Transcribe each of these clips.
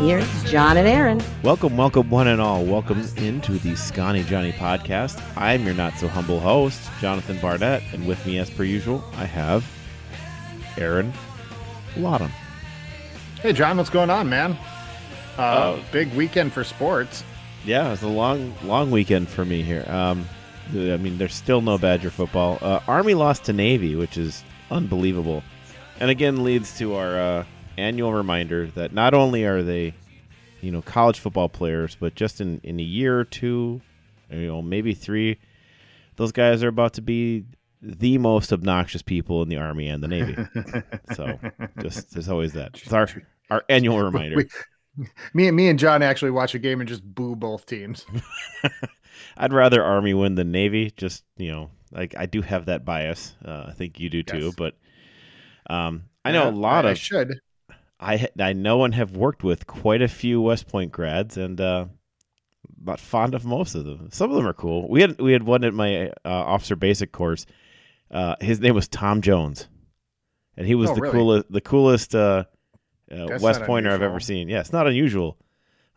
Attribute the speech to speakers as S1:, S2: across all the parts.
S1: Here's John and Aaron.
S2: Welcome, welcome, one and all. Welcome into the Scotty Johnny podcast. I'm your not so humble host, Jonathan Barnett, and with me, as per usual, I have Aaron Lottom.
S3: Hey, John, what's going on, man? Uh,
S2: Uh,
S3: big weekend for sports.
S2: Yeah, it's a long, long weekend for me here. Um, I mean, there's still no Badger football. Uh, Army lost to Navy, which is unbelievable, and again leads to our uh, annual reminder that not only are they, you know, college football players, but just in in a year or two, you know, maybe three, those guys are about to be the most obnoxious people in the Army and the Navy. so, just there's always that. It's our our annual reminder.
S3: We- me and me and John actually watch a game and just boo both teams.
S2: I'd rather Army win than Navy. Just you know, like I do have that bias. Uh, I think you do too.
S3: Yes.
S2: But um, I know
S3: Yeah,
S2: a lot
S3: I, I
S2: of
S3: should.
S2: I I know and have worked with quite a few West Point grads, and uh, not fond of most of them. Some of them are cool. We had we had one at my uh, officer basic course. Uh, his name was Tom Jones, and he was
S3: Oh,
S2: the
S3: really?
S2: coolest the coolest uh, uh, West
S3: not
S2: Pointer I've ever seen. Yeah, it's not unusual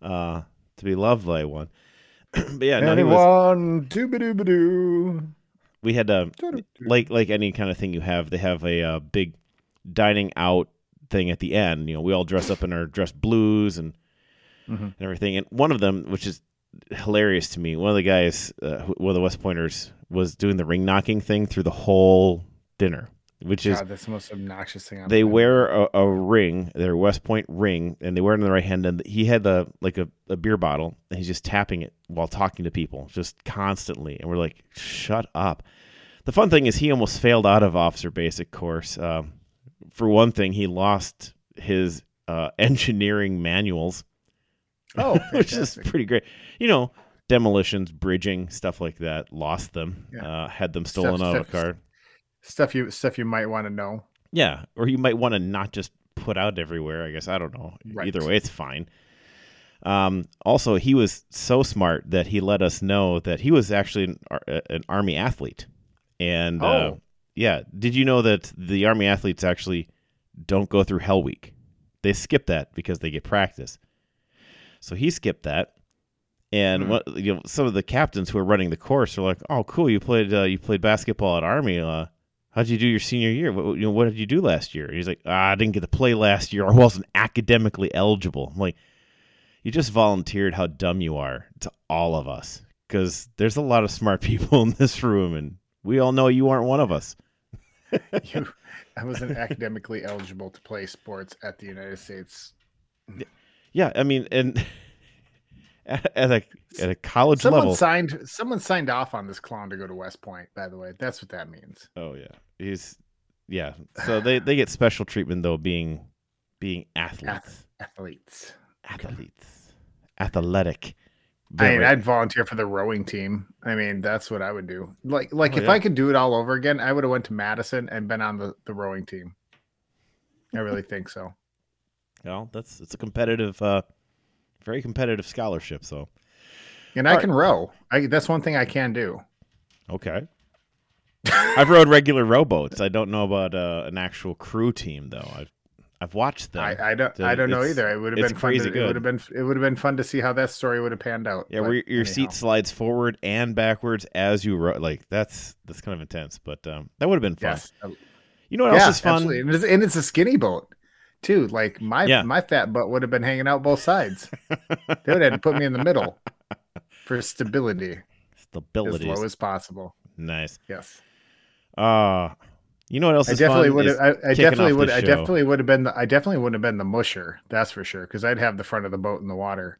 S2: uh, to be loved by one. but yeah, no, he was,
S3: doo-ba-doo-ba-doo.
S2: we had uh, like like any kind of thing you have, they have a big dining out thing at the end. You know, we all dress up in our dress blues and
S3: Mhm.
S2: and everything. And one of them, which is hilarious to me, one of the guys, uh, one of the West Pointers, was doing the ring knocking thing through the whole dinner, which is
S3: that's the most obnoxious thing. on
S2: they
S3: the
S2: wear a, a ring, their West Point ring, and they wear it in the right hand. And he had the like a, a beer bottle, and he's just tapping it while talking to people, just constantly. And we're like, shut up. The fun thing is, he almost failed out of officer basic course. Um, for one thing, he lost his uh, engineering manuals,
S3: Oh,
S2: which is pretty great. You know, demolitions, bridging, stuff like that. Lost them,
S3: Yeah.
S2: uh, had them stolen
S3: Stuff-
S2: out of a car.
S3: stuff you stuff you might want to know.
S2: Yeah, or you might want to not just put out everywhere. I guess I don't know.
S3: Right.
S2: Either way, it's fine. Um, also, he was so smart that he let us know that he was actually an, an army athlete. And uh,
S3: Oh.
S2: Yeah, did you know that the army athletes actually don't go through Hell Week? They skip that because they get practice. So he skipped that. And
S3: Mhm.
S2: what you know, some of the captains who are running the course are like, "Oh, cool! You played uh, you played basketball at Army. Uh, how'd you do your senior year? What, you know, what did you do last year?" And he's like, ah, "I didn't get to play last year. I wasn't academically eligible." I'm like, "You just volunteered how dumb you are to all of us because there's a lot of smart people in this room, and we all know you aren't one of us."
S3: You, I wasn't academically eligible to play sports at the United States.
S2: Yeah, I mean, and at, at a at a college
S3: Someone
S2: level,
S3: signed. Someone signed off on this clown to go to West Point. By the way, that's what that means.
S2: Oh yeah, he's yeah. So they they get special treatment though, being being athletes,
S3: Athletes.
S2: athletes, athletic.
S3: I mean, I'd volunteer for the rowing team. I mean, that's what I would do. Like, like
S2: Oh,
S3: if
S2: yeah.
S3: I could do it all over again, I would have went to Madison and been on the, the rowing team. I really think so.
S2: well, that's it's a competitive, uh, very competitive scholarship. So
S3: And I
S2: All right.
S3: can row. I, that's one thing I can do.
S2: okay. I've rowed regular rowboats. I don't know about uh, an actual crew team though. I've I've watched them.
S3: I, I don't.
S2: So
S3: I don't know either. It would have been fun. To,
S2: crazy
S3: it would have been. It would have been fun to see how that story would have panned out.
S2: yeah, where your
S3: anyhow.
S2: seat slides forward and backwards as you row. Like that's that's kind of intense, but um, that would have been fun.
S3: Yes.
S2: You know what
S3: yeah,
S2: else is fun?
S3: absolutely. And it's, and it's a skinny boat too. Like my
S2: Yeah.
S3: my fat butt would have been hanging out both sides. they would have put me in the middle for stability,
S2: Stability as
S3: low as possible.
S2: Nice.
S3: Yes.
S2: Uh you know what else
S3: I
S2: is
S3: definitely
S2: fun
S3: would. I, I definitely would. I
S2: show.
S3: definitely would have been. The, I definitely would have been the musher. That's for sure. Because I'd have the front of the boat in the water.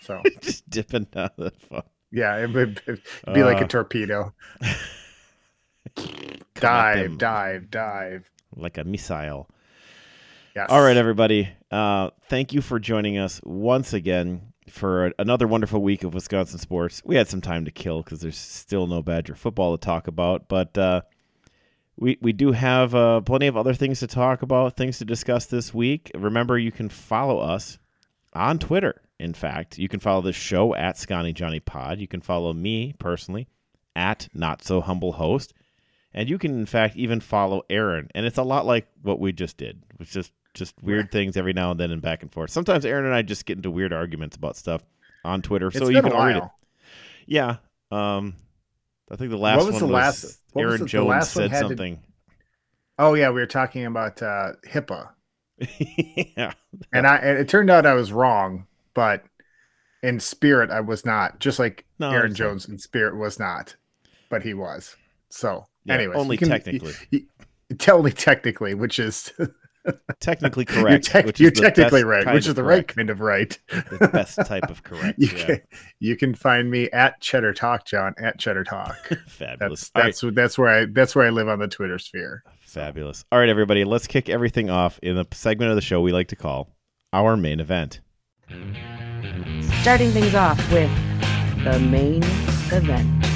S3: So
S2: just dipping down the phone.
S3: yeah, it would be like
S2: Uh,
S3: a torpedo. Dive, dive, dive.
S2: like a missile.
S3: Yes.
S2: All right, everybody. Uh, thank you for joining us once again. for another wonderful week of Wisconsin sports. We had some time to kill because there's still no Badger football to talk about, but uh, we we do have uh, plenty of other things to talk about, things to discuss this week. Remember, you can follow us on Twitter. In fact, you can follow the show at Scotty Johnny Pod. You can follow me personally at Not So Humble Host, and you can in fact even follow Aaron. And it's a lot like what we just did. It's just just weird things every now and then and back and forth. Sometimes Aaron and I just get into weird arguments about stuff on Twitter,
S3: It's
S2: so you can read it. Yeah. Um, I think the last
S3: What was
S2: one
S3: the
S2: was
S3: last-
S2: Aaron
S3: the
S2: Jones
S3: last
S2: said
S3: had to-
S2: something.
S3: Oh yeah, we were talking about uh, HIPAA,
S2: yeah.
S3: and I and it turned out I was wrong, but in spirit I was not. Just like
S2: No,
S3: Aaron. Jones in spirit was not, but he was. So,
S2: Yeah,
S3: anyways,
S2: only
S3: can-
S2: technically.
S3: you- you- only technically, which is
S2: Technically
S3: you're,
S2: correct. which
S3: you're
S2: is
S3: technically right, which is the right kind of right.
S2: the best type of correct.
S3: you
S2: yeah.
S3: can you can find me at Cheddar Talk, John at Cheddar Talk.
S2: Fabulous.
S3: That's
S2: All right.
S3: that's that's where I that's where I live on the Twitter sphere.
S2: Fabulous. All right, everybody, let's kick everything off in the segment of the show we like to call our main event.
S1: Starting things off with the main event.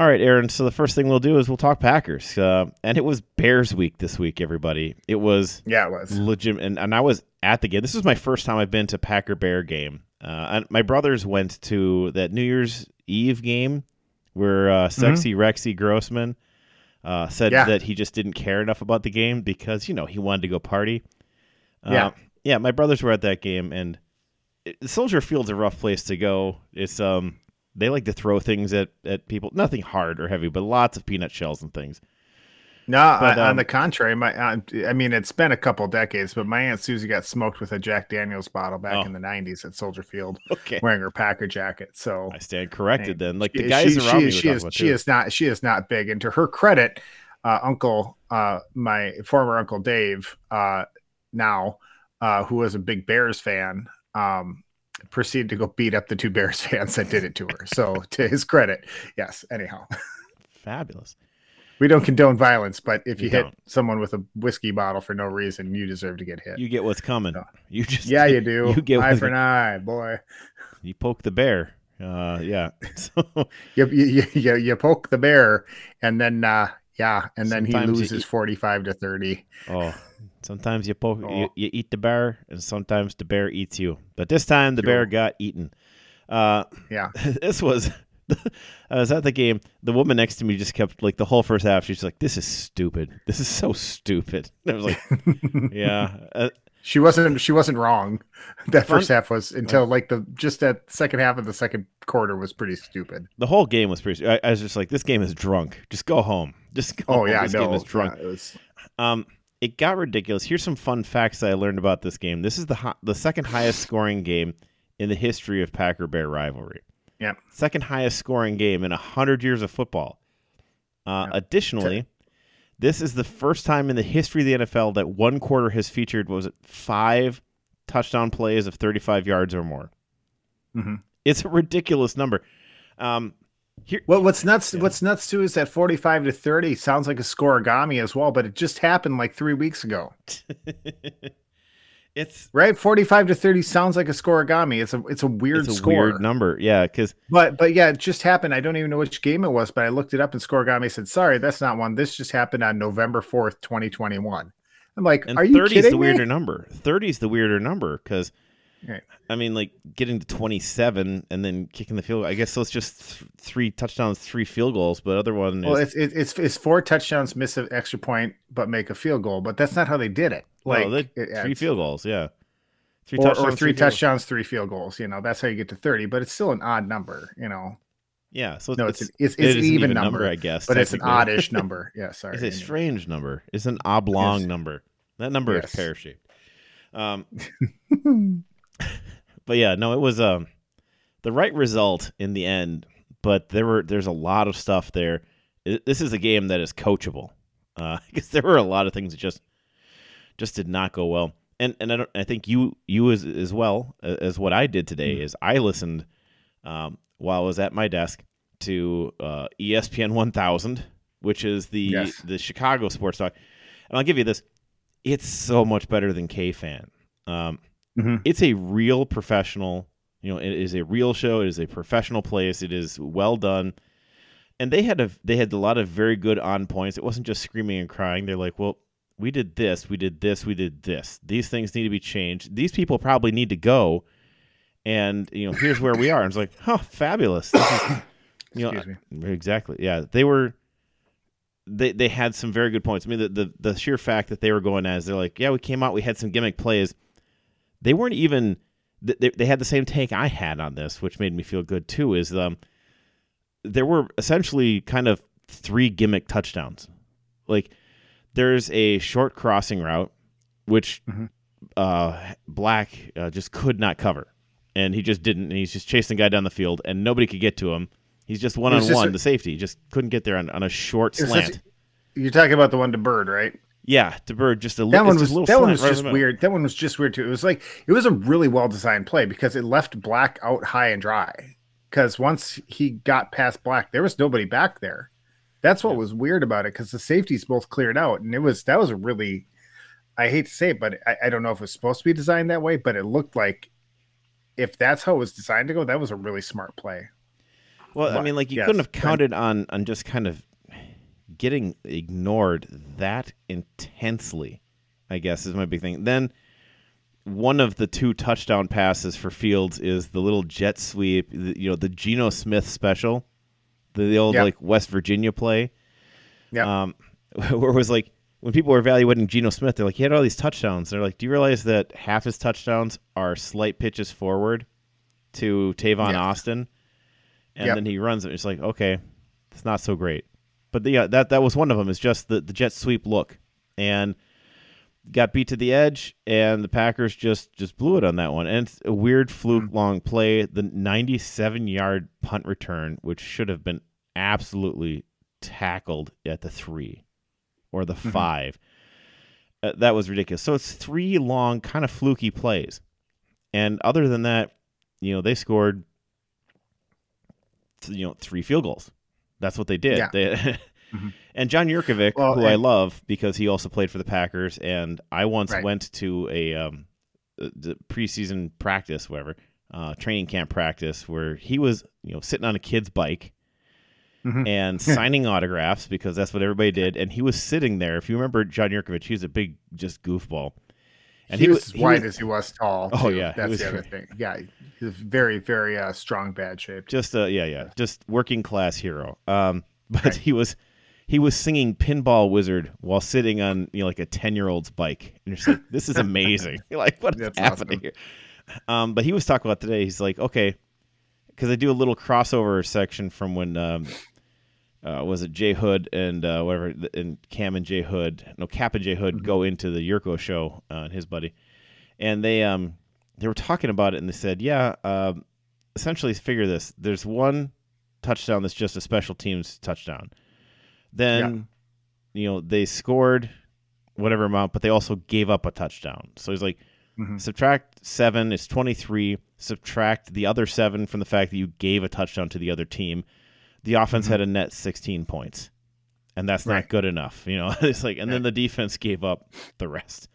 S2: All right, Aaron. So the first thing we'll do is we'll talk Packers. Uh, and it was Bears week this week, everybody. It was
S3: Yeah, it was.
S2: legit, and, and I was at the game. This was my first time I've been to Packer Bear game. Uh, and my brothers went to that New Year's Eve game where uh, sexy Rexy Grossman uh, said
S3: Yeah.
S2: that he just didn't care enough about the game because you know he wanted to go party. Uh,
S3: Yeah.
S2: yeah. My brothers were at that game, and it, Soldier Field's a rough place to go. It's um they like to throw things at at people, nothing hard or heavy, but lots of peanut shells and things.
S3: No,
S2: But,
S3: on
S2: um,
S3: the contrary, my uh, I mean, it's been a couple decades, but my aunt Susie got smoked with a Jack Daniels bottle back
S2: Oh.
S3: in the '90s at Soldier Field,
S2: Okay,
S3: wearing her Packer jacket. So
S2: I stand corrected then. Like the
S3: she-
S2: guys
S3: she,
S2: around
S3: she,
S2: were
S3: she is she
S2: too.
S3: is not she is not big. And to her credit, uh, Uncle uh, my former Uncle Dave, uh, now uh, who was a big Bears fan, um, proceeded to go beat up the two Bears fans that did it to her. So to his credit, yes. Anyhow,
S2: Fabulous.
S3: we don't condone violence, but if
S2: We
S3: you hit
S2: don't.
S3: someone with a whiskey bottle for no reason, you deserve to get hit.
S2: You get what's coming. You just
S3: yeah, you do.
S2: You get
S3: eye for an eye, boy.
S2: you poke the bear. Uh, yeah. So
S3: You, you, you, you poke the bear, and then uh, yeah, and then he
S2: Sometimes you
S3: loses
S2: eat-
S3: forty-five to thirty.
S2: Oh, sometimes you poke,
S3: Oh.
S2: you, you eat the bear, and sometimes the bear eats you. But this time the bear got eaten. Uh,
S3: Yeah.
S2: this was. I was at the game. The woman next to me just kept like the whole first half. She's like, "This is stupid. This is so stupid." And I was like, "Yeah." Uh,
S3: She wasn't. She wasn't wrong. That first half was until like the just that second half of the second quarter was pretty stupid.
S2: the whole game was pretty. I, I was just like, "This game is drunk. Just go home. Just go
S3: Oh
S2: home.
S3: yeah,
S2: this
S3: no,
S2: game is drunk."
S3: yeah, was
S2: Um, it got ridiculous. Here's some fun facts that I learned about this game. This is the hi- the second highest scoring game in the history of Packer Bear rivalry.
S3: Yeah.
S2: Second highest scoring game in hundred years of football. Uh,
S3: Yep.
S2: Additionally, this is the first time in the history of the NFL that one quarter has featured was it five touchdown plays of 35 yards or more.
S3: Mhm.
S2: It's a ridiculous number. Um, here,
S3: Well, what's nuts?
S2: Yeah.
S3: What's nuts too is that forty-five to thirty sounds like a scorigami as well, but it just happened like three weeks ago,
S2: it's
S3: right? Forty-five to thirty sounds like a scorigami. It's a it's a weird
S2: it's a
S3: score,
S2: weird number. Yeah, because
S3: but but yeah, it just happened. I don't even know which game it was, but I looked it up and scorigami said, "Sorry, that's not one. This just happened on November fourth, twenty twenty-one." I'm like,
S2: And
S3: are you
S2: 30 is the
S3: me?
S2: weirder number. 30 is the weirder number because,
S3: Right.
S2: I mean, like getting to 27 and then kicking the field. I guess so. It's just th- three touchdowns, three field goals. But other one
S3: Well,
S2: is
S3: it's, it's it's four touchdowns, miss an extra point, but make a field goal. But that's not how they did it. Like
S2: no,
S3: it-
S2: three field goals. Yeah, three
S3: or, or
S2: touchdowns,
S3: three
S2: field goals.
S3: touchdowns, three field goals. You know, that's how you get to thirty. But it's still an odd number. You know,
S2: Yeah, so
S3: no, it's
S2: it's,
S3: an, it's, it's
S2: is
S3: an even number,
S2: I guess.
S3: but it's an oddish number. Yeah, sorry.
S2: It's a
S3: anyway.
S2: strange number. It's an oblong
S3: Yes.
S2: number. That number
S3: Yes.
S2: is pear shaped. Um, but yeah, no, it was um the right result in the end. But there were there's a lot of stuff there. This is a game that is coachable because there were a lot of things that just just did not go well. And and I don't I think you you as as well uh, as what I did today
S3: Mm.
S2: is I listened um, while I was at my desk to uh, ESPN 1000, which is the
S3: Yes.
S2: the Chicago sports talk. And I'll give you this: it's so much better than K fan. Um,
S3: Mhm.
S2: It's a real professional. You know, it is a real show. It is a professional place. It is well done, and they had a they had a lot of very good on points. It wasn't just screaming and crying. They're like, well, we did this, we did this, we did this. These things need to be changed. These people probably need to go, and you know, here's where we are. And it's like, huh, fabulous. You know,
S3: Excuse me.
S2: Exactly. Yeah, they were. They they had some very good points. I mean, the, the the sheer fact that they were going as they're like, yeah, we came out, we had some gimmick plays. They weren't even. They, they had the same take I had on this, which made me feel good too. Is um, there were essentially kind of three gimmick touchdowns. Like, there's a short crossing route, which
S3: Mhm.
S2: uh, Black uh, just could not cover, and he just didn't. And he's just chasing the guy down the field, and nobody could get to him. He's just one on one. The safety just couldn't get there on, on a short slant.
S3: You're talking about the one to Byrd, right?
S2: Yeah, to Byrd just a
S3: That one was that one was
S2: right
S3: just weird. That one was just weird too. It was like it was a really well designed play because it left Black out high and dry. Because once he got past Black, there was nobody back there. That's what
S2: Yeah.
S3: was weird about it because the safeties both cleared out, and it was that was a really. I hate to say it, but I, I don't know if it was supposed to be designed that way, but it looked like if that's how it was designed to go, that was a really smart play.
S2: Well, I mean, like you
S3: yes,
S2: couldn't have counted on on just kind of getting ignored that intensely. I guess is my big thing. Then one of the two touchdown passes for Fields is the little jet sweep. You know, the Geno Smith special, the, old
S3: Yeah.
S2: like West Virginia play.
S3: Yeah.
S2: Um, where it was like when people were evaluating Geno Smith, they're like, he had all these touchdowns. They're like, do you realize that half his touchdowns are slight pitches forward to Tavon
S3: Yeah.
S2: Austin, and
S3: Yep.
S2: then he runs it. It's like, okay, it's not so great. But the, uh, that that was one of them. Is just the the jet sweep look, and got beat to the edge, and the Packers just just blew it on that one. And it's a weird fluke
S3: Mm.
S2: long play, the 97 yard punt return, which should have been absolutely tackled at the three or the
S3: Mhm.
S2: 5 Uh, that was ridiculous. So it's three long, kind of fluky plays, and other than that, you know, they scored, you know, three field goals. That's what they did.
S3: Yeah.
S2: They,
S3: Mhm.
S2: And John Jurkovic,
S3: Well,
S2: who I love because he also played for the Packers, and I once
S3: Right.
S2: went to a um, uh, the preseason practice, whatever, uh, training camp practice, where he was, you know, sitting on a kid's bike
S3: Mhm.
S2: and signing autographs because that's what everybody did, and he was sitting there. If you remember John Jurkovic, he was a big, just goofball, and
S3: he,
S2: he,
S3: was as
S2: he
S3: wide
S2: was
S3: as he was tall.
S2: Oh,
S3: too.
S2: yeah,
S3: that's the other thing. Yeah, he's very, very uh, strong, bad shaped.
S2: just a yeah, yeah, just working class hero. Um, but
S3: Right.
S2: he was he was singing Pinball Wizard while sitting on you know like a ten year old's bike, and you're just like, this is amazing. you're like, what is
S3: That's
S2: happening
S3: awesome.
S2: here? Um, but he was talking about today. He's like, okay, because I do a little crossover section from when um, uh, was it Jay Hood and uh, whatever, and Cam and Jay Hood, no Cap and Jay Hood
S3: Mm-hmm.
S2: go into the Jurko show uh, and his buddy, and they um they were talking about it and they said, yeah, um, essentially figure this: there's one touchdown that's just a special teams touchdown. Then, you know, they scored whatever amount, but they also gave up a touchdown. So he's like,
S3: Mhm.
S2: subtract seven is 23. Subtract the other seven from the fact that you gave a touchdown to the other team. The offense
S3: Mhm.
S2: had a net 16 points, and that's
S3: Right.
S2: not good enough. You know, it's like, and then the defense gave up the rest.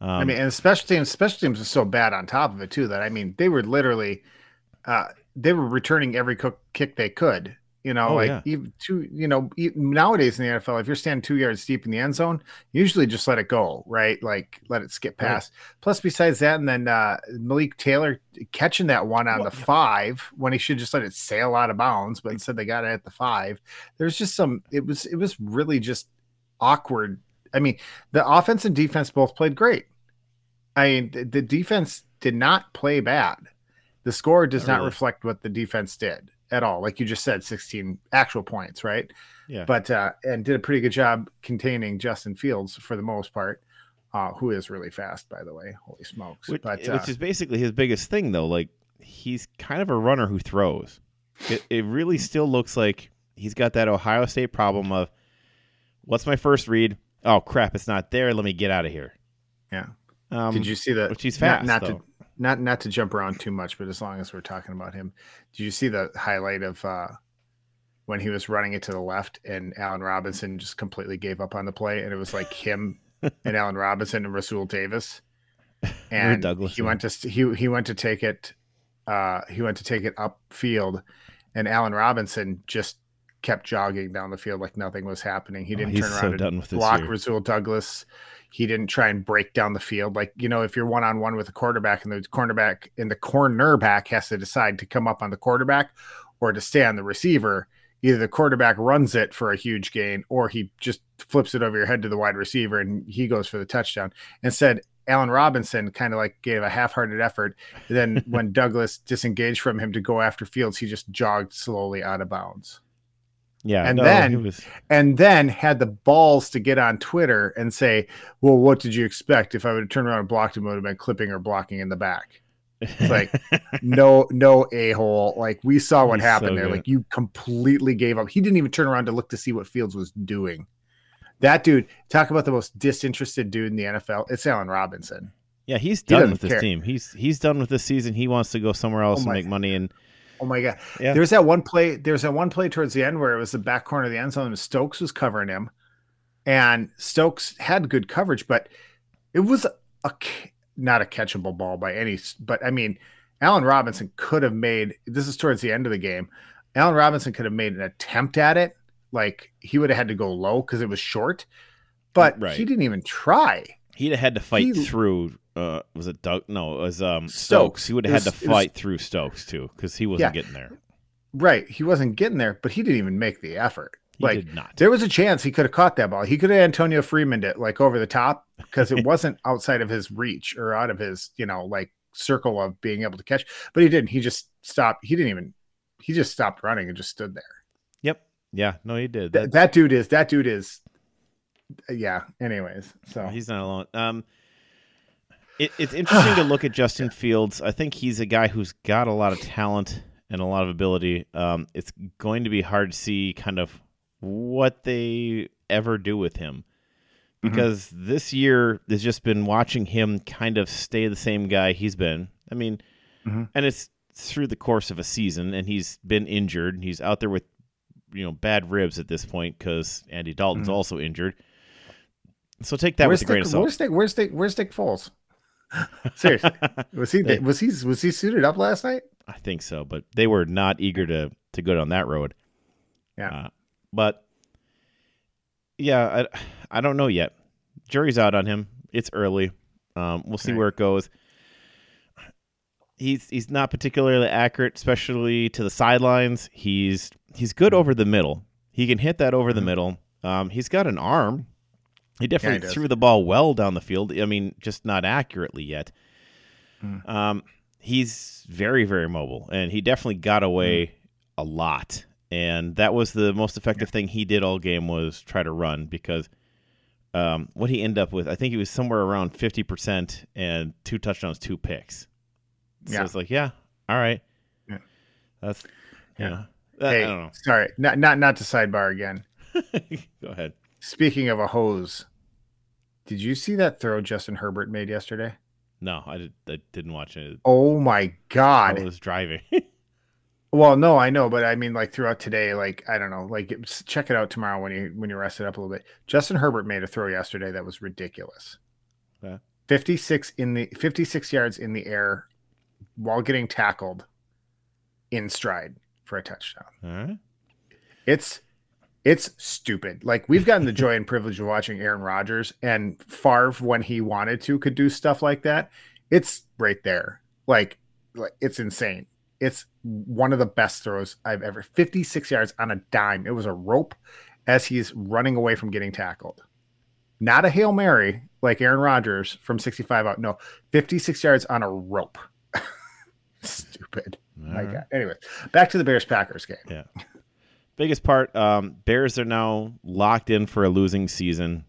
S2: Um,
S3: I mean, and special teams, special teams was so bad on top of it too that I mean, they were literally, uh, they were returning every cook, kick they could. You know,
S2: Oh,
S3: like
S2: yeah.
S3: even two. You know, nowadays in the NFL, if you're standing two yards deep in the end zone, usually just let it go, right? Like let it skip
S2: Right.
S3: past. Plus, besides that, and then uh, Malik Taylor catching that one on
S2: Well,
S3: the five when he should just let it sail out of bounds, but instead they got it at the five. There's just some. It was. It was really just awkward. I mean, the offense and defense both played great. I mean, the, the defense did not play bad. The score does
S2: Not
S3: not
S2: really.
S3: reflect what the defense did at all. Like you just said, 16 actual points, right?
S2: yeah.
S3: But uh, and did a pretty good job containing Justin Fields for the most part, uh, who is really fast, by the way. Holy smokes!
S2: which,
S3: but uh,
S2: is basically his biggest thing, though. Like he's kind of a runner who throws. It, it really still looks like he's got that Ohio State problem of what's my first read? Oh crap, it's not there. Let me get out of here.
S3: Yeah.
S2: Um,
S3: did you see that?
S2: which he's
S3: not-
S2: fast,
S3: Not,
S2: though.
S3: to not not to jump around too much, but as long as we're talking about him, did you see the highlight of uh, when he was running it to the left and Allen Robinson just completely gave up on the play, and it was like him and Allen Robinson and Rasul Davis. And
S2: Douglas,
S3: he went to he he went to take it uh he went to take it upfield and Allen Robinson just kept jogging down the field like nothing was happening. He
S2: Oh,
S3: didn't
S2: he's
S3: turn
S2: so
S3: around
S2: done
S3: and
S2: with
S3: block
S2: year.
S3: Rasul Douglas. He didn't try and break down the field. Like, you know, if you're one on one with a quarterback and the cornerback and the cornerback has to decide to come up on the quarterback or to stay on the receiver, either the quarterback runs it for a huge gain or he just flips it over your head to the wide receiver and he goes for the touchdown. Instead, Allen Robinson kind of like gave a half-hearted effort. Then when Douglas disengaged from him to go after Fields, he just jogged slowly out of bounds
S2: Yeah,
S3: And
S2: no,
S3: then-
S2: was
S3: and then had the balls to get on Twitter and say, "Well, what did you expect? If I would have turned around and blocked him, it would have been clipping or blocking in the back." It's like, No, no a hole. Like we saw what
S2: He's
S3: happened
S2: so
S3: there.
S2: good.
S3: Like you completely gave up. He didn't even turn around to look to see what Fields was doing. That dude, talk about the most disinterested dude in the NFL. It's Allen Robinson.
S2: yeah, he's done
S3: doesn't
S2: with this
S3: care.
S2: team. He's he's done with this season. He wants to go somewhere else
S3: Oh
S2: and make money. And
S3: Oh my god!
S2: Yeah.
S3: There's that one play. There's that one play towards the end where it was the back corner of the end zone. And Stokes was covering him, and Stokes had good coverage, but it was a not a catchable ball by any. But I mean, Allen Robinson could have made. This is towards the end of the game. Allen Robinson could have made an attempt at it. Like he would have had to go low because it was short, but
S2: Right.
S3: he didn't even try.
S2: he'd have had to fight
S3: He-
S2: through. Uh, was it Doug? No, it was um
S3: Stokes.
S2: Stokes. He would have had
S3: was-
S2: to
S3: it was-
S2: fight through Stokes too, because he wasn't
S3: Yeah.
S2: getting there.
S3: Right, he wasn't getting there, but he didn't even make the effort.
S2: He
S3: like
S2: did not.
S3: There was a chance he could have caught that ball. He could have Antonio Freeman it like over the top because it wasn't outside of his reach or out of his, you know, like circle of being able to catch. But he didn't. He just stopped. He didn't even. He just stopped running and just stood there.
S2: Yep. Yeah. No, he did.
S3: Th-
S2: that
S3: dude is. That dude is. Yeah. Anyways, so
S2: He's not alone. Um, it, it's interesting to look at Justin Fields. I think he's a guy who's got a lot of talent and a lot of ability. Um, it's going to be hard to see kind of what they ever do with him
S3: Mhm.
S2: because this year has just been watching him kind of stay the same guy he's been. I mean,
S3: Mhm.
S2: and it's through the course of a season, and he's been injured. He's out there with you know bad ribs at this point because Andy Dalton's
S3: Mhm.
S2: also injured. So take that
S3: where's
S2: with a grain
S3: Dick,
S2: of salt.
S3: where's Dick, where's Dick, where's Dick Foles? Seriously, was he was he was he suited up last night?
S2: I think so, but they were not eager to to go down that road.
S3: Yeah.
S2: Uh, but yeah, I I don't know yet. Jury's out on him. It's early. Um, we'll see
S3: Right.
S2: where it goes. He's he's not particularly accurate, especially to the sidelines. He's he's good over the middle. He can hit that over the
S3: Mhm.
S2: middle. Um, he's got an arm. He definitely
S3: does.
S2: threw the ball well down the field. I mean, just not accurately yet.
S3: Mm.
S2: Um, he's very very mobile, and he definitely got away a lot. And that was the most effective thing he did all game was try to run because um, what he ended up with, I think he was somewhere around fifty percent and two touchdowns, two picks. So
S3: Yeah.
S2: it's like, yeah, all right,
S3: Yeah.
S2: that's
S3: Yeah.
S2: yeah.
S3: Hey, sorry, not not not to sidebar again.
S2: Go ahead.
S3: Speaking of a hose, did you see that throw Justin Herbert made yesterday?
S2: No, I, did, I didn't watch it.
S3: Oh my
S2: I
S3: god!
S2: was driving.
S3: Well, no, I know, but I mean, like throughout today, like I don't know, like it's- check it out tomorrow when you when you rest it up a little bit. Justin Herbert made a throw yesterday that was ridiculous.
S2: Okay.
S3: Fifty six in the fifty six yards in the air while getting tackled in stride for a touchdown.
S2: all right.
S3: It's it's stupid. Like we've gotten the joy and privilege of watching Aaron Rodgers and Favre when he wanted to could do stuff like that. It's right there. Like like it's insane. It's one of the best throws I've ever 56 yards on a dime. It was a rope as he's running away from getting tackled. Not a Hail Mary like Aaron Rodgers from 65 out. No, 56 yards on a rope. Stupid.
S2: All
S3: My
S2: right.
S3: God. Anyway, back to the Bears Packers game.
S2: Yeah. Biggest part, um, Bears are now locked in for a losing season.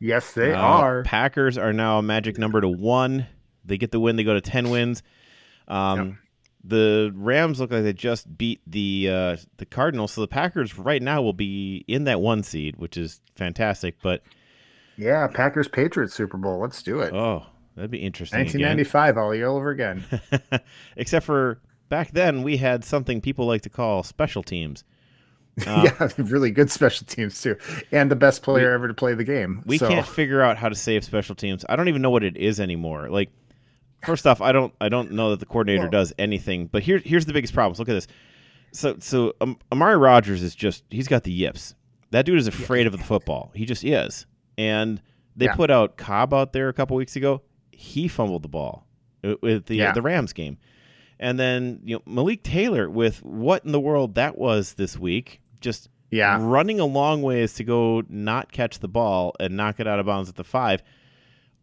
S3: Yes, they
S2: Uh,
S3: are.
S2: Packers are now a magic number to one. They get the win. They go to ten wins. Um, The Rams look like they just beat the uh, the Cardinals, so the Packers right now will be in that one seed, which is fantastic. But
S3: Yeah, Packers Patriots Super Bowl. Let's do it.
S2: oh, that'd be interesting. again.
S3: 1995 all year over again.
S2: Except for back then, we had something people like to call special teams. Um,
S3: yeah, really good special teams too, and the best player ever to play the game.
S2: We
S3: So,
S2: can't figure out how to save special teams. I don't even know what it is anymore. Like, first off, I don't I don't know that the coordinator
S3: Well-
S2: does anything. But here here's the biggest problem. Look at this. So so um, Amari Rodgers is just he's got the yips. That dude is afraid of the football. He just is. And they
S3: Yeah.
S2: put out Cobb out there a couple weeks ago. He fumbled the ball uh, with the
S3: Yeah.
S2: the Rams game. And then you know Malik Taylor with what in the world that was this week. Just
S3: Yeah,
S2: running a long ways to go not catch the ball and knock it out of bounds at the five.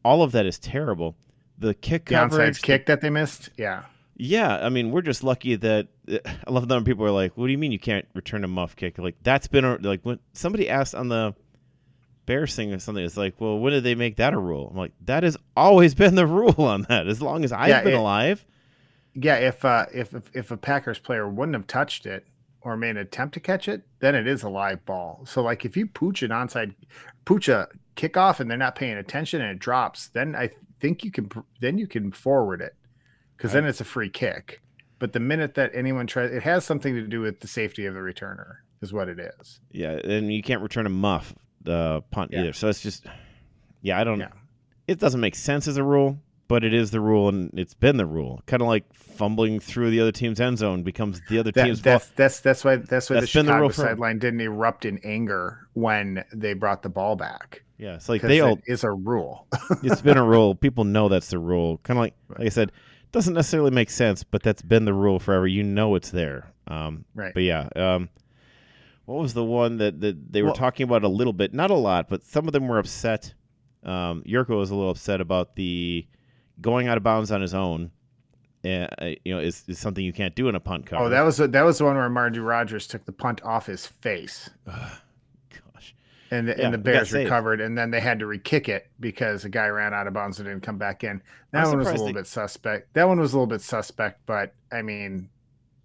S2: All of that is terrible. The kick
S3: the
S2: coverage,
S3: kick that they missed. Yeah,
S2: yeah. I mean, we're just lucky that I love them. People are like, "What do you mean you can't return a muff kick?" Like that's been a, like when somebody asked on the Bears thing or something. It's like, well, when did they make that a rule? I'm like, that has always been the rule on that. As long as I've
S3: Yeah,
S2: been
S3: it-
S2: alive.
S3: yeah. If uh, if if if a Packers player wouldn't have touched it or made an attempt to catch it, then it is a live ball. So like if you pooch an onside, pooch a kickoff and they're not paying attention and it drops, then I think you can then you can forward it because then it's a free kick. But the minute that anyone tries, it has something to do with the safety of the returner, is what it is.
S2: Yeah, and you can't return a muff the punt
S3: Yeah.
S2: either. So it's just, yeah, I don't.
S3: Yeah.
S2: It doesn't make sense as a rule, but it is the rule, and it's been the rule. Kind of like fumbling through the other team's end zone becomes the other
S3: That,
S2: team's fault.
S3: that's that's that's why that's why
S2: That's
S3: the
S2: the
S3: Chicago
S2: for-
S3: sideline didn't erupt in anger when they brought the ball back.
S2: Yeah, it's like they all.
S3: is a rule.
S2: it's been a rule. People know that's the rule. Kind of like, like I said, doesn't necessarily make sense, but that's been the rule forever. You know it's there. Um,
S3: right.
S2: But yeah, um, what was the one that, that they were
S3: Well-
S2: talking about a little bit? Not a lot, but some of them were upset. Um, Jurko was a little upset about the going out of bounds on his own. Uh, you know, is, is something you can't do in a punt cover.
S3: Oh, that was the, that was the one where Amari Rodgers took the punt off his face,
S2: gosh.
S3: and the,
S2: Yeah,
S3: and the Bears recovered, and then they had to re-kick it because the guy ran out of bounds and didn't come back in. That
S2: I'm
S3: one was a little
S2: they-
S3: bit suspect. That one was a little bit suspect, but I mean,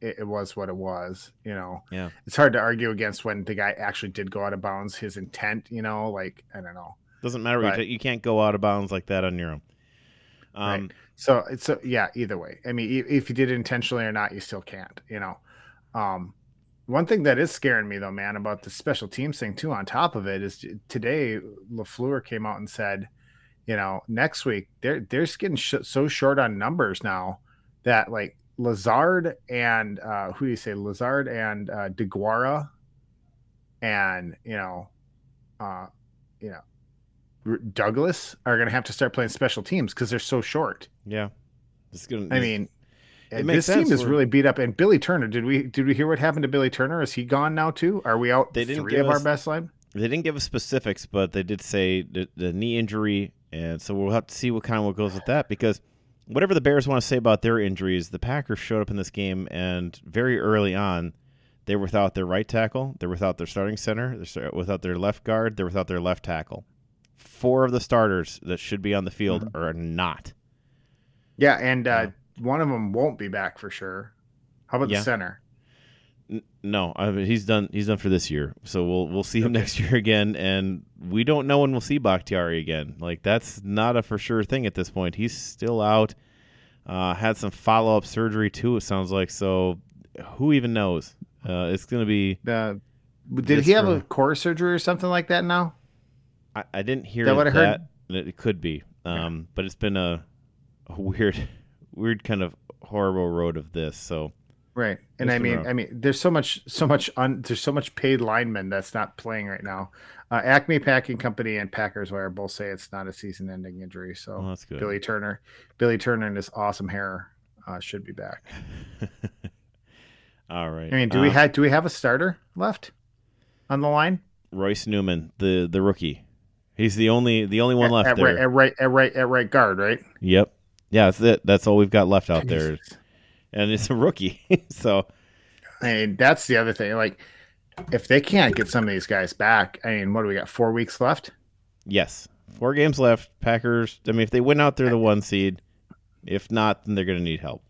S3: it, it was what it was. You know,
S2: Yeah.
S3: it's hard to argue against when the guy actually did go out of bounds. His intent, you know, like I don't know.
S2: Doesn't matter. you
S3: Right.
S2: You can't go out of bounds like that on your own. Um,
S3: Right. So it's a, yeah, either way. I mean, if you did it intentionally or not, you still can't. You know, um, one thing that is scaring me though, man, about the special teams thing too. On top of it is today LaFleur came out and said, you know, next week they're they're getting sh- so short on numbers now that like Lazard and uh, who do you say Lazard and uh, Deguara and you know, uh, you know. Douglas are going to have to start playing special teams because they're so short.
S2: Yeah. It's gonna,
S3: I mean, this team is
S2: We're-
S3: really beat up. And Billy Turner, did we did we hear what happened to Billy Turner? Is he gone now too? Are we out
S2: They didn't
S3: three
S2: give
S3: of our
S2: us-
S3: best line?
S2: They didn't give us specifics, but they did say the, the knee injury, and so we'll have to see what kind of what goes with that because whatever the Bears want to say about their injuries, the Packers showed up in this game and very early on they were without their right tackle, they're without their starting center, they're without their left guard, they're without their left tackle. Four of the starters that should be on the field
S3: Mm-hmm.
S2: are not.
S3: Yeah, and uh, one of them won't be back for sure. How about
S2: Yeah.
S3: the center?
S2: N- No, I mean, he's done. He's done for this year. So we'll we'll see him
S3: Okay.
S2: next year again, and we don't know when we'll see Bakhtiari again. Like that's not a for sure thing at this point. He's still out. Uh, had some follow up surgery too. It sounds like so. Who even knows? Uh, it's gonna be.
S3: Uh, did he have
S2: from-
S3: a core surgery or something like that now?
S2: I, I didn't hear
S3: That
S2: that.
S3: what I heard?
S2: It could be. Um, but it's been a, a weird, weird kind of horrible road of this. So
S3: Right. And I mean,
S2: rough.
S3: I mean, there's so much, so much, un, there's so much paid linemen that's not playing right now. Uh, Acme Packing Company and Packers Wire both say it's not a season-ending injury. So
S2: well, that's good.
S3: Billy Turner, Billy Turner and his awesome hair uh, should be back.
S2: All right.
S3: I mean, do we
S2: Uh,
S3: have do we have a starter left on the line?
S2: Royce Newman, the the rookie. He's the only the only one left
S3: at,
S2: there.
S3: right, at right at right at right guard, right?
S2: Yep. Yeah, that's it. That's all we've got left out there, and it's a rookie. so
S3: I mean, that's the other thing. Like, if they can't get some of these guys back, I mean, what do we got? Four weeks left.
S2: yes, four games left. Packers. I mean, if they win out, they're the one seed. If not, then they're going to need help.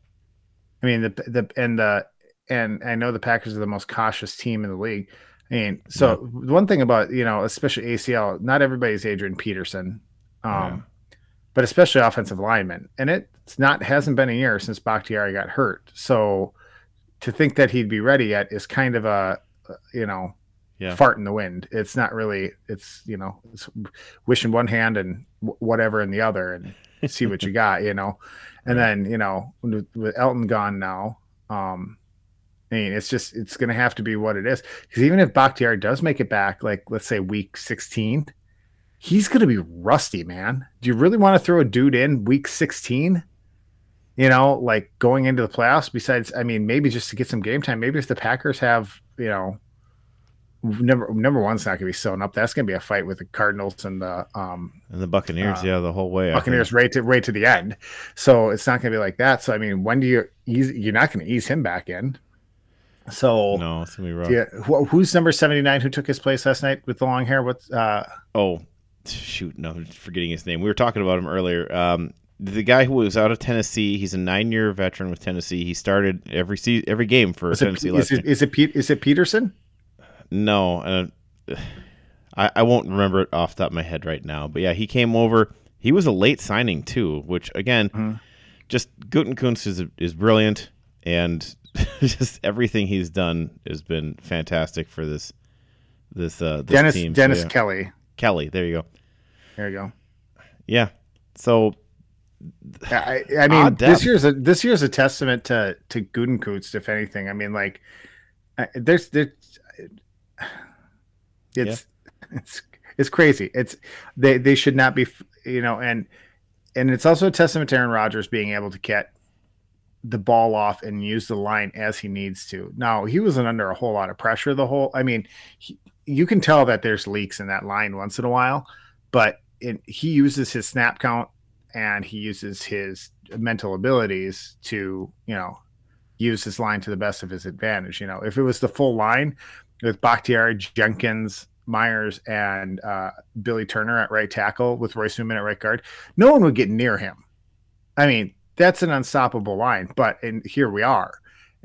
S3: I mean, the the and the and I know the Packers are the most cautious team in the league. I mean, so one thing about you know, especially ACL, not everybody's Adrian Peterson, um,
S2: Yeah.
S3: but especially offensive linemen, and it's not hasn't been a year since Bakhtiari got hurt. So to think that he'd be ready yet is kind of a you know,
S2: Yeah.
S3: fart in the wind. It's not really. It's you know, it's wish in one hand and w- whatever in the other, and see what you got. You know, and then you know, with, Elton gone now, um, mean, it's just it's going to have to be what it is. Because even if Bakhtiari does make it back, like let's say week sixteen, he's going to be rusty, man. Do you really want to throw a dude in week sixteen? You know, like going into the playoffs. Besides, I mean, maybe just to get some game time. Maybe if the Packers have, you know, number number one's not going to be sewn up. That's going to be a fight with the Cardinals and the um,
S2: And the Buccaneers,
S3: Uh,
S2: yeah, the whole way.
S3: Buccaneers right to right to the end. So it's not going to be like that. So I mean, when do you ease? You're not going to ease him back in. So
S2: No, it's gonna be rough.
S3: yeah, who, who's number seventy nine who took his place last night with the long hair? What's uh,
S2: Oh, shoot! No, I'm forgetting his name. We were talking about him earlier. Um, the guy who was out of Tennessee. He's a nine-year veteran with Tennessee. He started every se- every game for
S3: is
S2: Tennessee
S3: is
S2: last
S3: it, is it Pete? Is it Peterson?
S2: No, uh, I, I won't remember it off the top of my head right now. But yeah, he came over. He was a late signing too, which again,
S3: Mhm.
S2: just Gutekunst is is brilliant, and just everything he's done has been fantastic for this this uh this
S3: Dennis
S2: team. So,
S3: Dennis
S2: yeah.
S3: Kelly.
S2: Kelly. There you go.
S3: There you go.
S2: Yeah. So
S3: I, I mean,
S2: Odd
S3: this year's a this year's a testament to to Gutekunst, if anything. I mean, like, I- there's there's it's it's it's crazy. It's they they should not be, you know, and and it's also a testament to Aaron Rodgers being able to get the ball off and use the line as he needs to. Now he wasn't under a whole lot of pressure the whole. I mean, he, you can tell that there's leaks in that line once in a while, but it, he uses his snap count and he uses his mental abilities to you know use his line to the best of his advantage. You know, if it was the full line with Bakhtiari, Jenkins, Myers, and uh, Billy Turner at right tackle with Royce Newman at right guard, no one would get near him. I mean, that's an unstoppable line, but and here we are.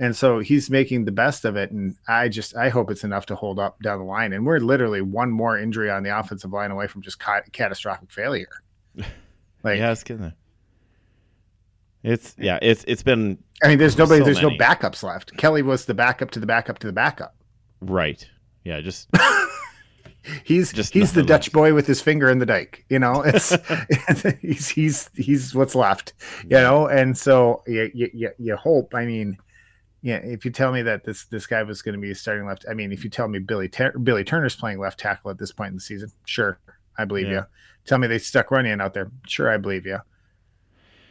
S3: And so he's making the best of it. And I just, I hope it's enough to hold up down the line. And we're literally one more injury on the offensive line away from just ca- catastrophic failure. Like,
S2: yeah, it's getting there. It's yeah, it's it's been
S3: I mean, there's nobody,
S2: So
S3: there's
S2: many.
S3: no backups left. Kelly was the backup to the backup to the backup.
S2: right. Yeah, just
S3: He's
S2: Just
S3: he's the Dutch
S2: left.
S3: boy with his finger in the dike. You know, it's he's he's he's what's left. You know, and so you you, you, hope. I mean, yeah, if you tell me that this this guy was going to be starting left, I mean, if you tell me Billy Tur- Billy Turner's playing left tackle at this point in the season, sure, I believe
S2: Yeah.
S3: you. Tell me they stuck Runyan out there, sure, I believe you.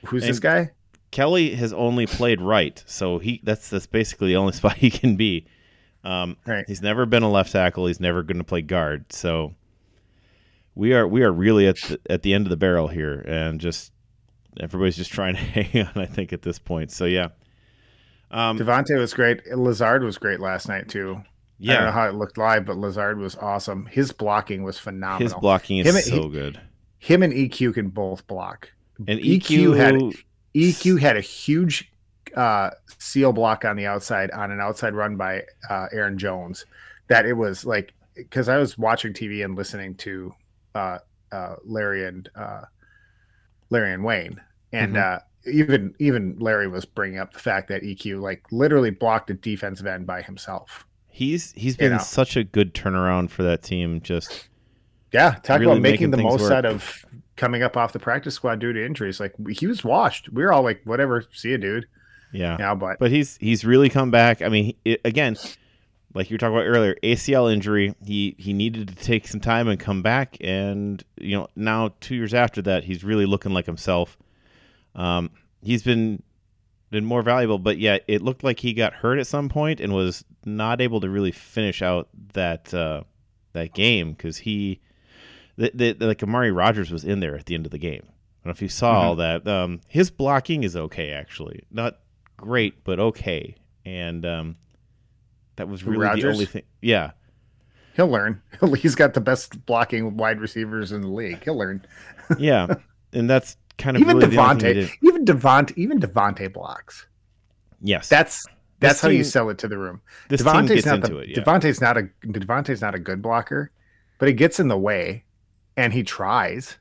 S3: Who's this guy?
S2: Kelly has only played right, so he that's that's basically the only spot he can be. Um,
S3: Right.
S2: He's never been a left tackle. He's never going to play guard. So we are we are really at the, at the end of the barrel here, and just everybody's just trying to hang on. I think at this point. So yeah, um,
S3: Davante was great. Lazard was great last night too. I don't know
S2: yeah.
S3: how it looked live, but Lazard was awesome. His blocking was phenomenal.
S2: His blocking is
S3: Him
S2: so
S3: he-
S2: good.
S3: Him and EQ can both block.
S2: And
S3: EQ
S2: EQ,
S3: had EQ had a huge uh, seal block on the outside on an outside run by uh, Aaron Jones. That it was like because I was watching TV and listening to uh, uh, Larry and uh, Larry and Wayne, and
S2: Mhm.
S3: uh, even even Larry was bringing up the fact that EQ like literally blocked a defensive end by himself.
S2: he's he's
S3: You
S2: been
S3: know.
S2: such a good turnaround for that team. Just
S3: Yeah, talk
S2: Really
S3: about making
S2: making
S3: the most
S2: work.
S3: out of coming up off the practice squad due to injuries. Like he was washed. We were all like, whatever, see you, dude.
S2: Yeah.
S3: But
S2: but he's he's really come back. I mean, it, again, like you were talking about earlier, ACL injury. He he needed to take some time and come back, and you know now two years after that, he's really looking like himself. Um, he's been been more valuable, but yeah, it looked like he got hurt at some point and was not able to really finish out that uh, that game because he. The, the, like Amari Rodgers was in there at the end of the game. I don't know if you saw all that. Um, his blocking is okay, actually. Not great, but okay. And um, that was really the only thing. Yeah,
S3: he'll learn. He's got the best blocking wide receivers in the league. He'll learn.
S2: yeah, and that's kind of
S3: Even
S2: really the only thing Davante,
S3: even Davante, even Davante blocks.
S2: Yes,
S3: That's that's how you sell it to the room.
S2: this
S3: Davante's
S2: gets
S3: not
S2: into
S3: the,
S2: it. Yeah,
S3: Davante's not a Davante's not a good blocker, but he gets in the way and he tries.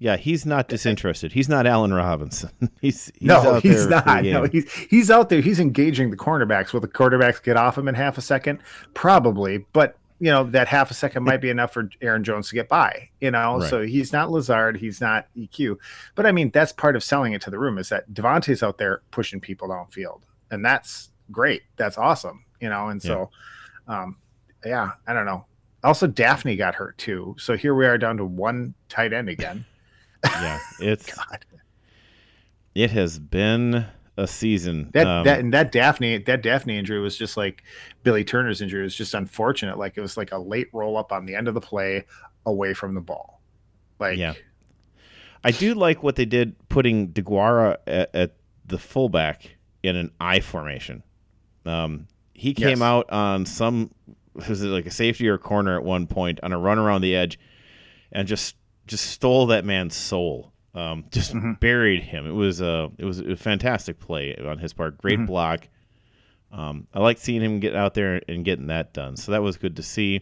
S2: Yeah, he's not disinterested. He's not Allen Robinson. he's, he's
S3: no,
S2: out
S3: he's not. No, he's he's out there. He's engaging the cornerbacks. Will the quarterbacks get off him in half a second? Probably, but you know that half a second might be enough for Aaron Jones to get by. You know,
S2: Right.
S3: so he's not Lazard. He's not EQ. But I mean, that's part of selling it to the room is that Davante's out there pushing people downfield, and that's great. That's awesome. You know, and so, um, yeah, I don't know. Also, Dafney got hurt too, so here we are down to one tight end again.
S2: Yeah, it's
S3: God.
S2: it has been a season.
S3: That
S2: Um,
S3: that and that Dafney that Dafney injury was just like Billy Turner's injury. It was just unfortunate. Like it was like a late roll up on the end of the play away from the ball. Like
S2: Yeah. I do like what they did putting Deguara at, at the fullback in an I formation. Um, he came
S3: Yes.
S2: out on some was it like a safety or corner at one point on a run around the edge, and just just stole that man's soul. Um, just
S3: Mhm.
S2: buried him. It was a it was a fantastic play on his part. Great
S3: Mhm.
S2: block. Um, I like seeing him get out there and getting that done. So that was good to see.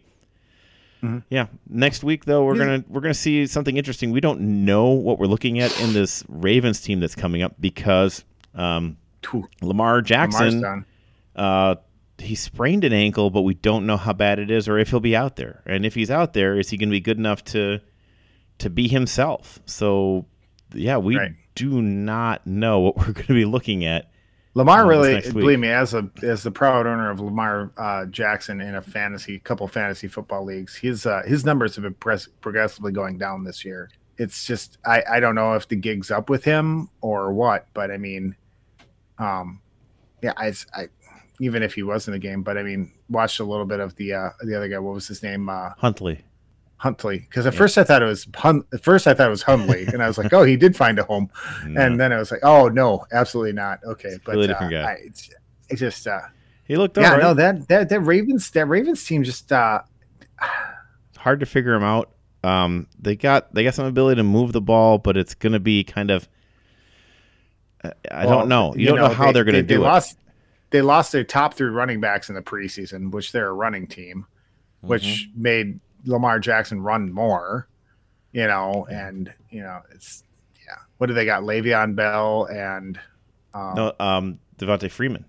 S3: Mhm.
S2: Yeah. Next week though, we're
S3: Yeah.
S2: gonna we're gonna see something interesting. We don't know what we're looking at in this Ravens team that's coming up because um, Lamar Jackson uh, he sprained an ankle, but we don't know how bad it is or if he'll be out there. And if he's out there, is he going to be good enough to to be himself? So, yeah, we
S3: Right.
S2: do not know what we're going to be looking at.
S3: Lamar really believe me as a as the proud owner of Lamar uh, Jackson in a fantasy couple fantasy football leagues his uh, his numbers have been pres- progressively going down this year it's just I, I don't know if the gig's up with him or what but I mean um yeah I, I even if he was in the game but I mean watched a little bit of the uh, the other guy what was his name uh,
S2: Huntley.
S3: Huntley because at
S2: Yeah.
S3: first I thought it was Hun- at first I thought it was Huntley and I was like oh he did find a home
S2: No.
S3: and then I was like, "Oh no, absolutely not." Okay, but
S2: Really
S3: uh,
S2: different guy.
S3: I, it's, it's just, uh,
S2: he looked
S3: yeah,
S2: right.
S3: no, that that that Ravens that Ravens team just, uh,
S2: hard to figure him out. Um, they got they got some ability to move the ball, but it's going to be kind of I, I
S3: well,
S2: don't know. You, don't know, how
S3: they,
S2: they're going to
S3: they-
S2: do
S3: they
S2: it.
S3: Lost, they lost their top three running backs in the preseason, which they're a running team,
S2: Mm-hmm.
S3: which made Lamar Jackson run more. You know, and you know, it's yeah. What do they got? Le'Veon Bell and um,
S2: no, um, Devonta Freeman.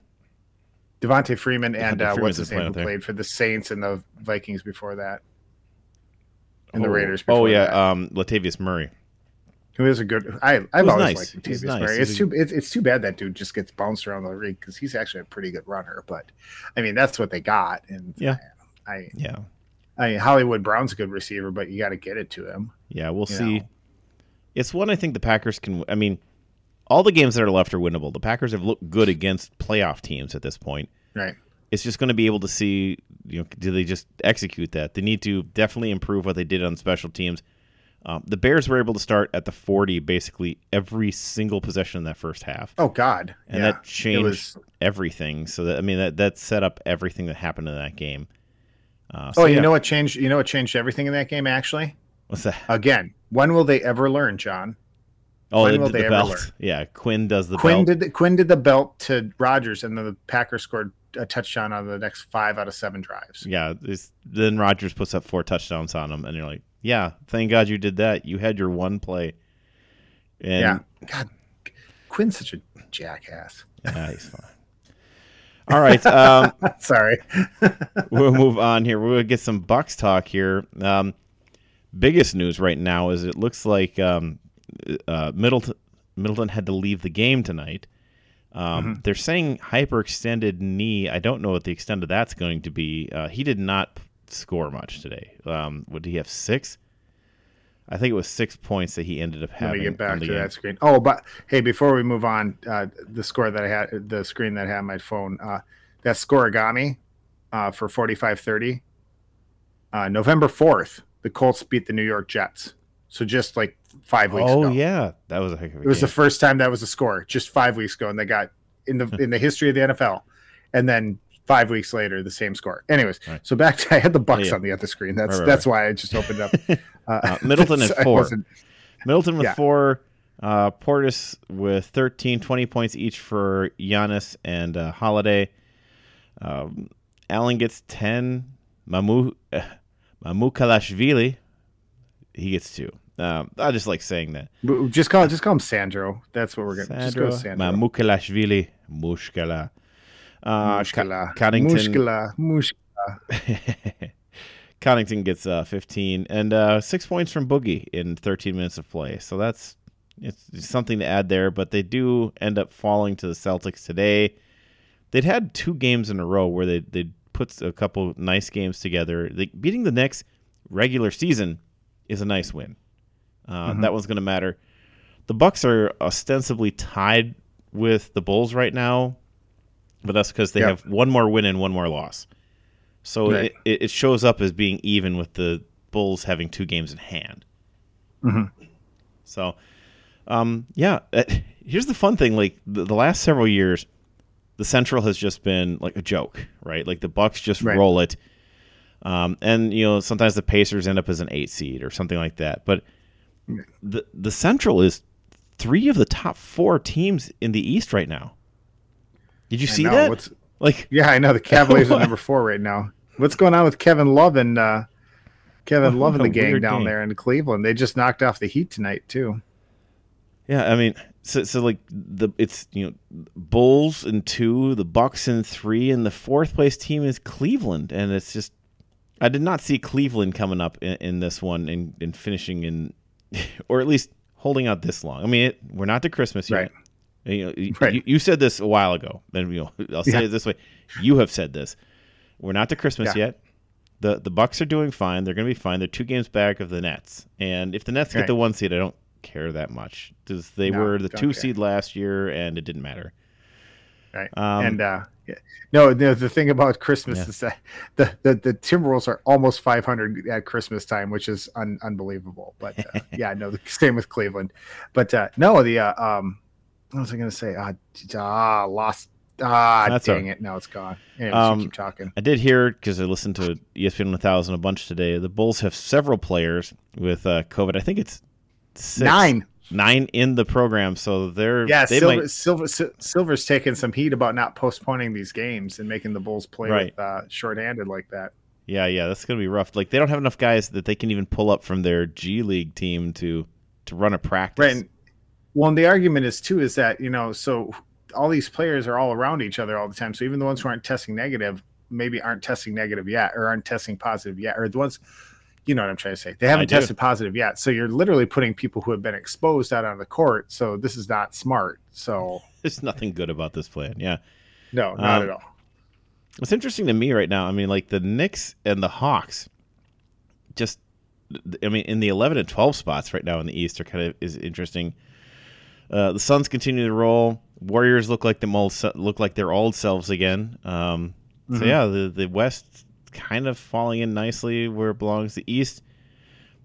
S3: Devonta Freeman and
S2: Devontae
S3: uh, what's his name who
S2: there.
S3: played for the Saints and the Vikings before that, and the
S2: Oh.
S3: Raiders.
S2: Oh yeah,
S3: that.
S2: um, Latavius Murray.
S3: Who is a good? I I've always
S2: nice.
S3: liked Latavius. Murray. It's
S2: a-
S3: too it's, it's too bad that dude just gets bounced around the league because he's actually a pretty good runner. But I mean, that's what they got. And
S2: Yeah.
S3: I
S2: Yeah,
S3: I mean, Hollywood Brown's a good receiver, but you got to get it to him.
S2: yeah. We'll see.
S3: know.
S2: It's one I think the Packers can. I mean, all the games that are left are winnable. The Packers have looked good against playoff teams at this point.
S3: Right.
S2: It's just going to be able to see. You know, do they just execute that? They need to definitely improve what they did on special teams. Um, the Bears were able to start at the forty basically every single possession in that first half.
S3: Oh God.
S2: and
S3: yeah.
S2: that changed
S3: was-
S2: everything. So that I mean that that set up everything that happened in that game. Uh, so
S3: Oh, you
S2: yeah.
S3: know what changed? You know what changed everything in that game? Actually,
S2: what's that?
S3: again, when will they ever learn, John?
S2: Oh,
S3: when
S2: the,
S3: will
S2: the
S3: they ever
S2: belt.
S3: learn?
S2: Yeah, Quinn does the
S3: Quinn
S2: belt.
S3: did the, Quinn did the belt to Rodgers, and then the Packers scored a touchdown on the next five out of seven drives.
S2: yeah, then Rodgers puts up four touchdowns on him, and you're like, yeah, thank God you did that. You had your one play. And,
S3: yeah. God, Quinn's such a jackass.
S2: yeah, he's fine. All right, um,
S3: Sorry.
S2: we'll move on here. We'll get some Bucks talk here. Um, biggest news right now is it looks like um, uh, Middleton Middleton had to leave the game tonight. Um,
S3: Mhm.
S2: They're saying hyperextended knee. I don't know what the extent of that's going to be. Uh, he did not score much today. Um, what did he have? Six. I think it was six points that he ended up having.
S3: Let me get back to
S2: game.
S3: that screen. Oh, but hey, before we move on, uh, the score that I had, the screen that I had on my phone, uh, that scorigami uh, for 45 30. Uh, November 4th, the Colts beat the New York Jets. So just like five weeks
S2: Oh
S3: ago.
S2: yeah, that was a heck of a
S3: It was
S2: game.
S3: the first time that was a score just five weeks ago, and they got in the in the history of the NFL, and then five weeks later the same score. Anyways,
S2: Right.
S3: so back to I had the Bucks
S2: Yeah.
S3: on the other screen. That's
S2: Right, right,
S3: that's why I just opened up. Uh,
S2: Uh, Middleton at four. Middleton with
S3: Yeah.
S2: four, uh, Portis with 13, 20 points each for Giannis and uh, Holiday. Um, Allen gets 10. Mamu, uh, Mamukelashvili, he gets two. um, I just like saying that.
S3: Just call just call him Sandro. That's what we're gonna just go Sandro.
S2: Mukalashvili, Mushkala.
S3: Uh, Mushkala.
S2: Connaughton.
S3: Mushkala. Mushkala.
S2: Connaughton gets uh, 15 and uh, six points from Boogie in 13 minutes of play. So that's it's something to add there. But they do end up falling to the Celtics today. They'd had two games in a row where they they put a couple nice games together. They, beating the next regular season is a nice win. Uh, mm-hmm. That one's going to matter. The Bucks are ostensibly tied with the Bulls right now, but that's because they yep. have one more win and one more loss. So right. it, it shows up as being even with the Bulls having two games in hand.
S3: Mm-hmm.
S2: So, um, yeah, uh, here's the fun thing: like the, the, last several years, the Central has just been like a joke, right? Like the Bucks just right. roll it, um, and you know sometimes the Pacers end up as an eight seed or something like that. But the the Central is three of the top four teams in the East right now. Did you see that? What's, like,
S3: yeah, I know the Cavaliers are number four right now. What's going on with Kevin Love and uh, Kevin Love and the gang down game. there in Cleveland? They just knocked off the Heat tonight too.
S2: Yeah, I mean, so, so like the it's you know Bulls in two, the Bucks in three, and the fourth place team is Cleveland, and it's just I did not see Cleveland coming up in, in this one and, and finishing in, or at least holding out this long. I mean, it, we're not to Christmas yet.
S3: Right.
S2: You, know, right. you, you, said this a while ago. Then you know, I'll say yeah. it this way: you have said this. We're not to Christmas yeah. yet. the The Bucks are doing fine. They're going to be fine. They're two games back of the Nets, and if the Nets right. get the one seed, I don't care that much because they no, were the two care. seed last year, and it didn't matter.
S3: Right. Um, and uh, no, the, the thing about Christmas yeah. is that the, the, the Timberwolves are almost 500 at Christmas time, which is un, unbelievable. But uh, yeah, no, the same with Cleveland. But uh, no, the uh, um, what was I going to say? Ah, lost. Ah, That's dang it! Now it's gone. Anyways, um, keep talking.
S2: I did hear because I listened to ESPN 1000 a bunch today. The Bulls have several players with uh, COVID. I think it's six,
S3: nine
S2: nine in the program, so they're
S3: yeah.
S2: They
S3: Silver,
S2: might...
S3: Silver, Silver's taking some heat about not postponing these games and making the Bulls play right. with uh, shorthanded like that.
S2: Yeah, yeah, that's gonna be rough. Like they don't have enough guys that they can even pull up from their G League team to to run a practice.
S3: Right. And, well, and the argument is too is that you know so all these players are all around each other all the time. So even the ones who aren't testing negative maybe aren't testing negative yet or aren't testing positive yet, or the ones you know what I'm trying to say. They haven't tested positive yet. So you're literally putting people who have been exposed out on the court. So this is not smart. So
S2: there's nothing good about this plan. Yeah.
S3: No, not um, at all.
S2: What's interesting to me right now, I mean, like the Knicks and the Hawks, just, I mean, in the 11 and 12 spots right now in the East are kind of is interesting. Uh, the Suns continue to roll. Warriors look like them old, look like their old selves again. Um, mm-hmm. So yeah, the the West kind of falling in nicely where it belongs. The East,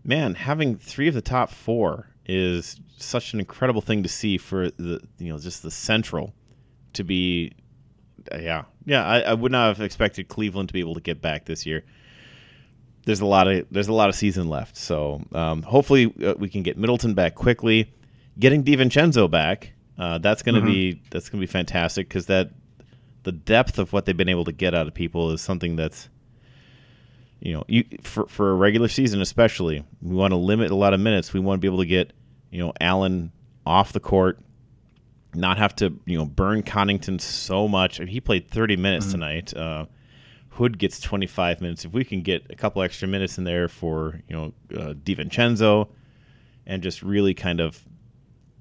S2: man, having three of the top four is such an incredible thing to see for the you know just the Central to be. Uh, yeah, yeah, I, I would not have expected Cleveland to be able to get back this year. There's a lot of there's a lot of season left, so um, hopefully uh, we can get Middleton back quickly. Getting DiVincenzo back, uh, that's gonna mm-hmm. be that's gonna be fantastic because that the depth of what they've been able to get out of people is something that's you know, you for for a regular season especially, we want to limit a lot of minutes. We want to be able to get you know Allen off the court, not have to you know burn Connaughton so much. He played 30 minutes mm-hmm. tonight. Uh, Hood gets 25 minutes. If we can get a couple extra minutes in there for you know uh, DiVincenzo, and just really kind of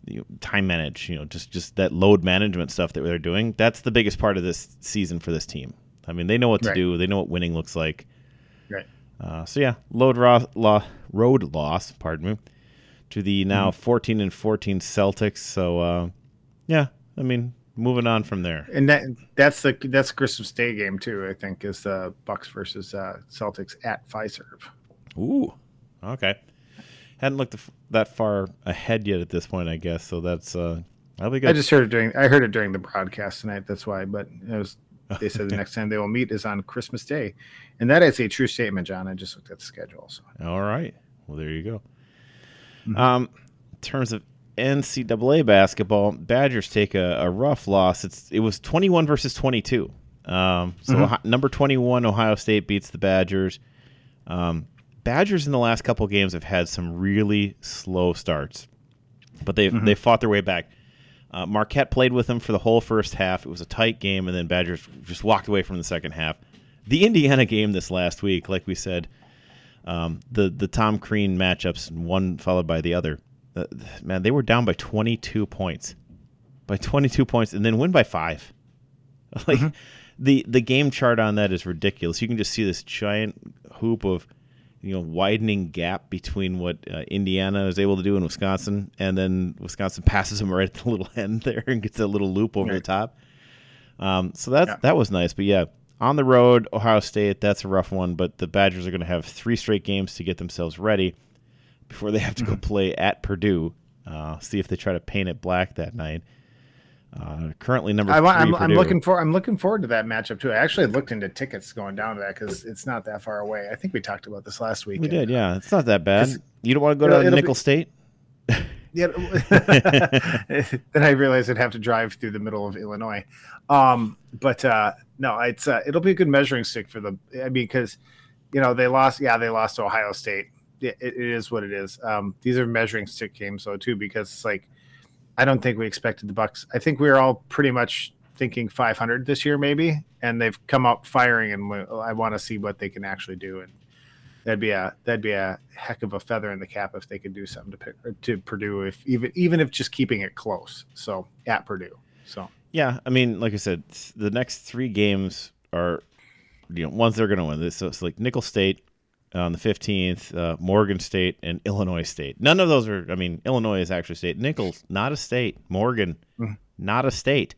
S2: you know, time manage, you know, just just that load management stuff that they're doing. That's the biggest part of this season for this team. I mean, they know what to right. do. They know what winning looks like.
S3: Right.
S2: Uh, so yeah, load ro- lo- road loss, pardon me, to the now mm-hmm. 14 and 14 Celtics. So uh, yeah, I mean, moving on from there.
S3: And that that's the that's Christmas Day game too. I think is the Bucks versus uh, Celtics at Fiserv.
S2: Ooh, okay. Hadn't looked that far ahead yet at this point, I guess. So that's uh, that'll be good.
S3: I just heard it during I heard it during the broadcast tonight. That's why, but it was they said the next time they will meet is on Christmas Day, and that is a true statement, John. I just looked at the schedule. So.
S2: All right. Well, there you go. Mm-hmm. Um, in terms of NCAA basketball, Badgers take a, a, rough loss. It's it was twenty one versus twenty two. Um, so mm-hmm. number twenty one Ohio State beats the Badgers. Um, Badgers in the last couple games have had some really slow starts, but they've
S3: Mhm.
S2: they fought their way back. Uh, Marquette played with them for the whole first half. It was a tight game, and then Badgers just walked away from the second half. The Indiana game this last week, like we said, um, the the Tom Crean matchups, one followed by the other. Uh, man, they were down by 22 points, by 22 points, and then win by five. Like the the game chart on that is ridiculous. You can just see this giant hoop of you know widening gap between what uh, Indiana is able to do in Wisconsin, and then Wisconsin passes them right at the little end there and gets a little loop over the top. Um, so that's
S3: Yeah.
S2: that was nice, but yeah, on the road, Ohio State, that's a rough one. But the Badgers are going to have three straight games to get themselves ready before they have to
S3: Mm-hmm.
S2: go play at Purdue. Uh, see if they try to paint it black that night. Uh, currently number
S3: I,
S2: three.
S3: I'm, I'm looking for. I'm looking forward to that matchup too. I actually looked into tickets going down to that because it's not that far away. I think we talked about this last week.
S2: We did, yeah. It's not that bad. You don't want to go to Nicholls
S3: be-
S2: State?
S3: Yeah. then I realized I'd have to drive through the middle of Illinois. Um, but uh, no, it's uh, it'll be a good measuring stick for the. I mean, because you know they lost. Yeah, they lost to Ohio State. It, it is what it is. Um, these are measuring stick games though too, because it's like I don't think we expected the Bucks. I think we were all pretty much thinking 500 this year, maybe, and they've come up firing, and I want to see what they can actually do. And that'd be a that'd be a heck of a feather in the cap if they could do something to pick, to Purdue, if even even if just keeping it close. So at Purdue, so
S2: Yeah, I mean, like I said, the next three games are, you know, ones they're going to win. This so it's like Nicholls State on the fifteenth, uh, Morgan State, and Illinois State. None of those are. I mean, Illinois is actually state. Nicholls not a state. Morgan
S3: Mhm.
S2: not a state.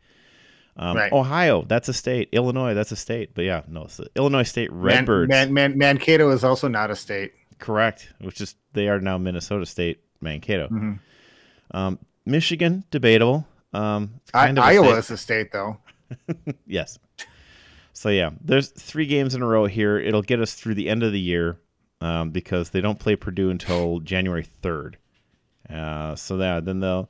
S2: Um,
S3: Right.
S2: Ohio that's a state. Illinois that's a state. But yeah, no, it's the Illinois State
S3: Man,
S2: Redbirds.
S3: Man, Man, Mankato is also not a state.
S2: Correct. Which is they are now Minnesota State Mankato.
S3: Mhm.
S2: Um, Michigan debatable. Um,
S3: I, Iowa
S2: state.
S3: is a state though.
S2: Yes. So yeah, there's three games in a row here. It'll get us through the end of the year um, because they don't play Purdue until January third. Uh, so that then they'll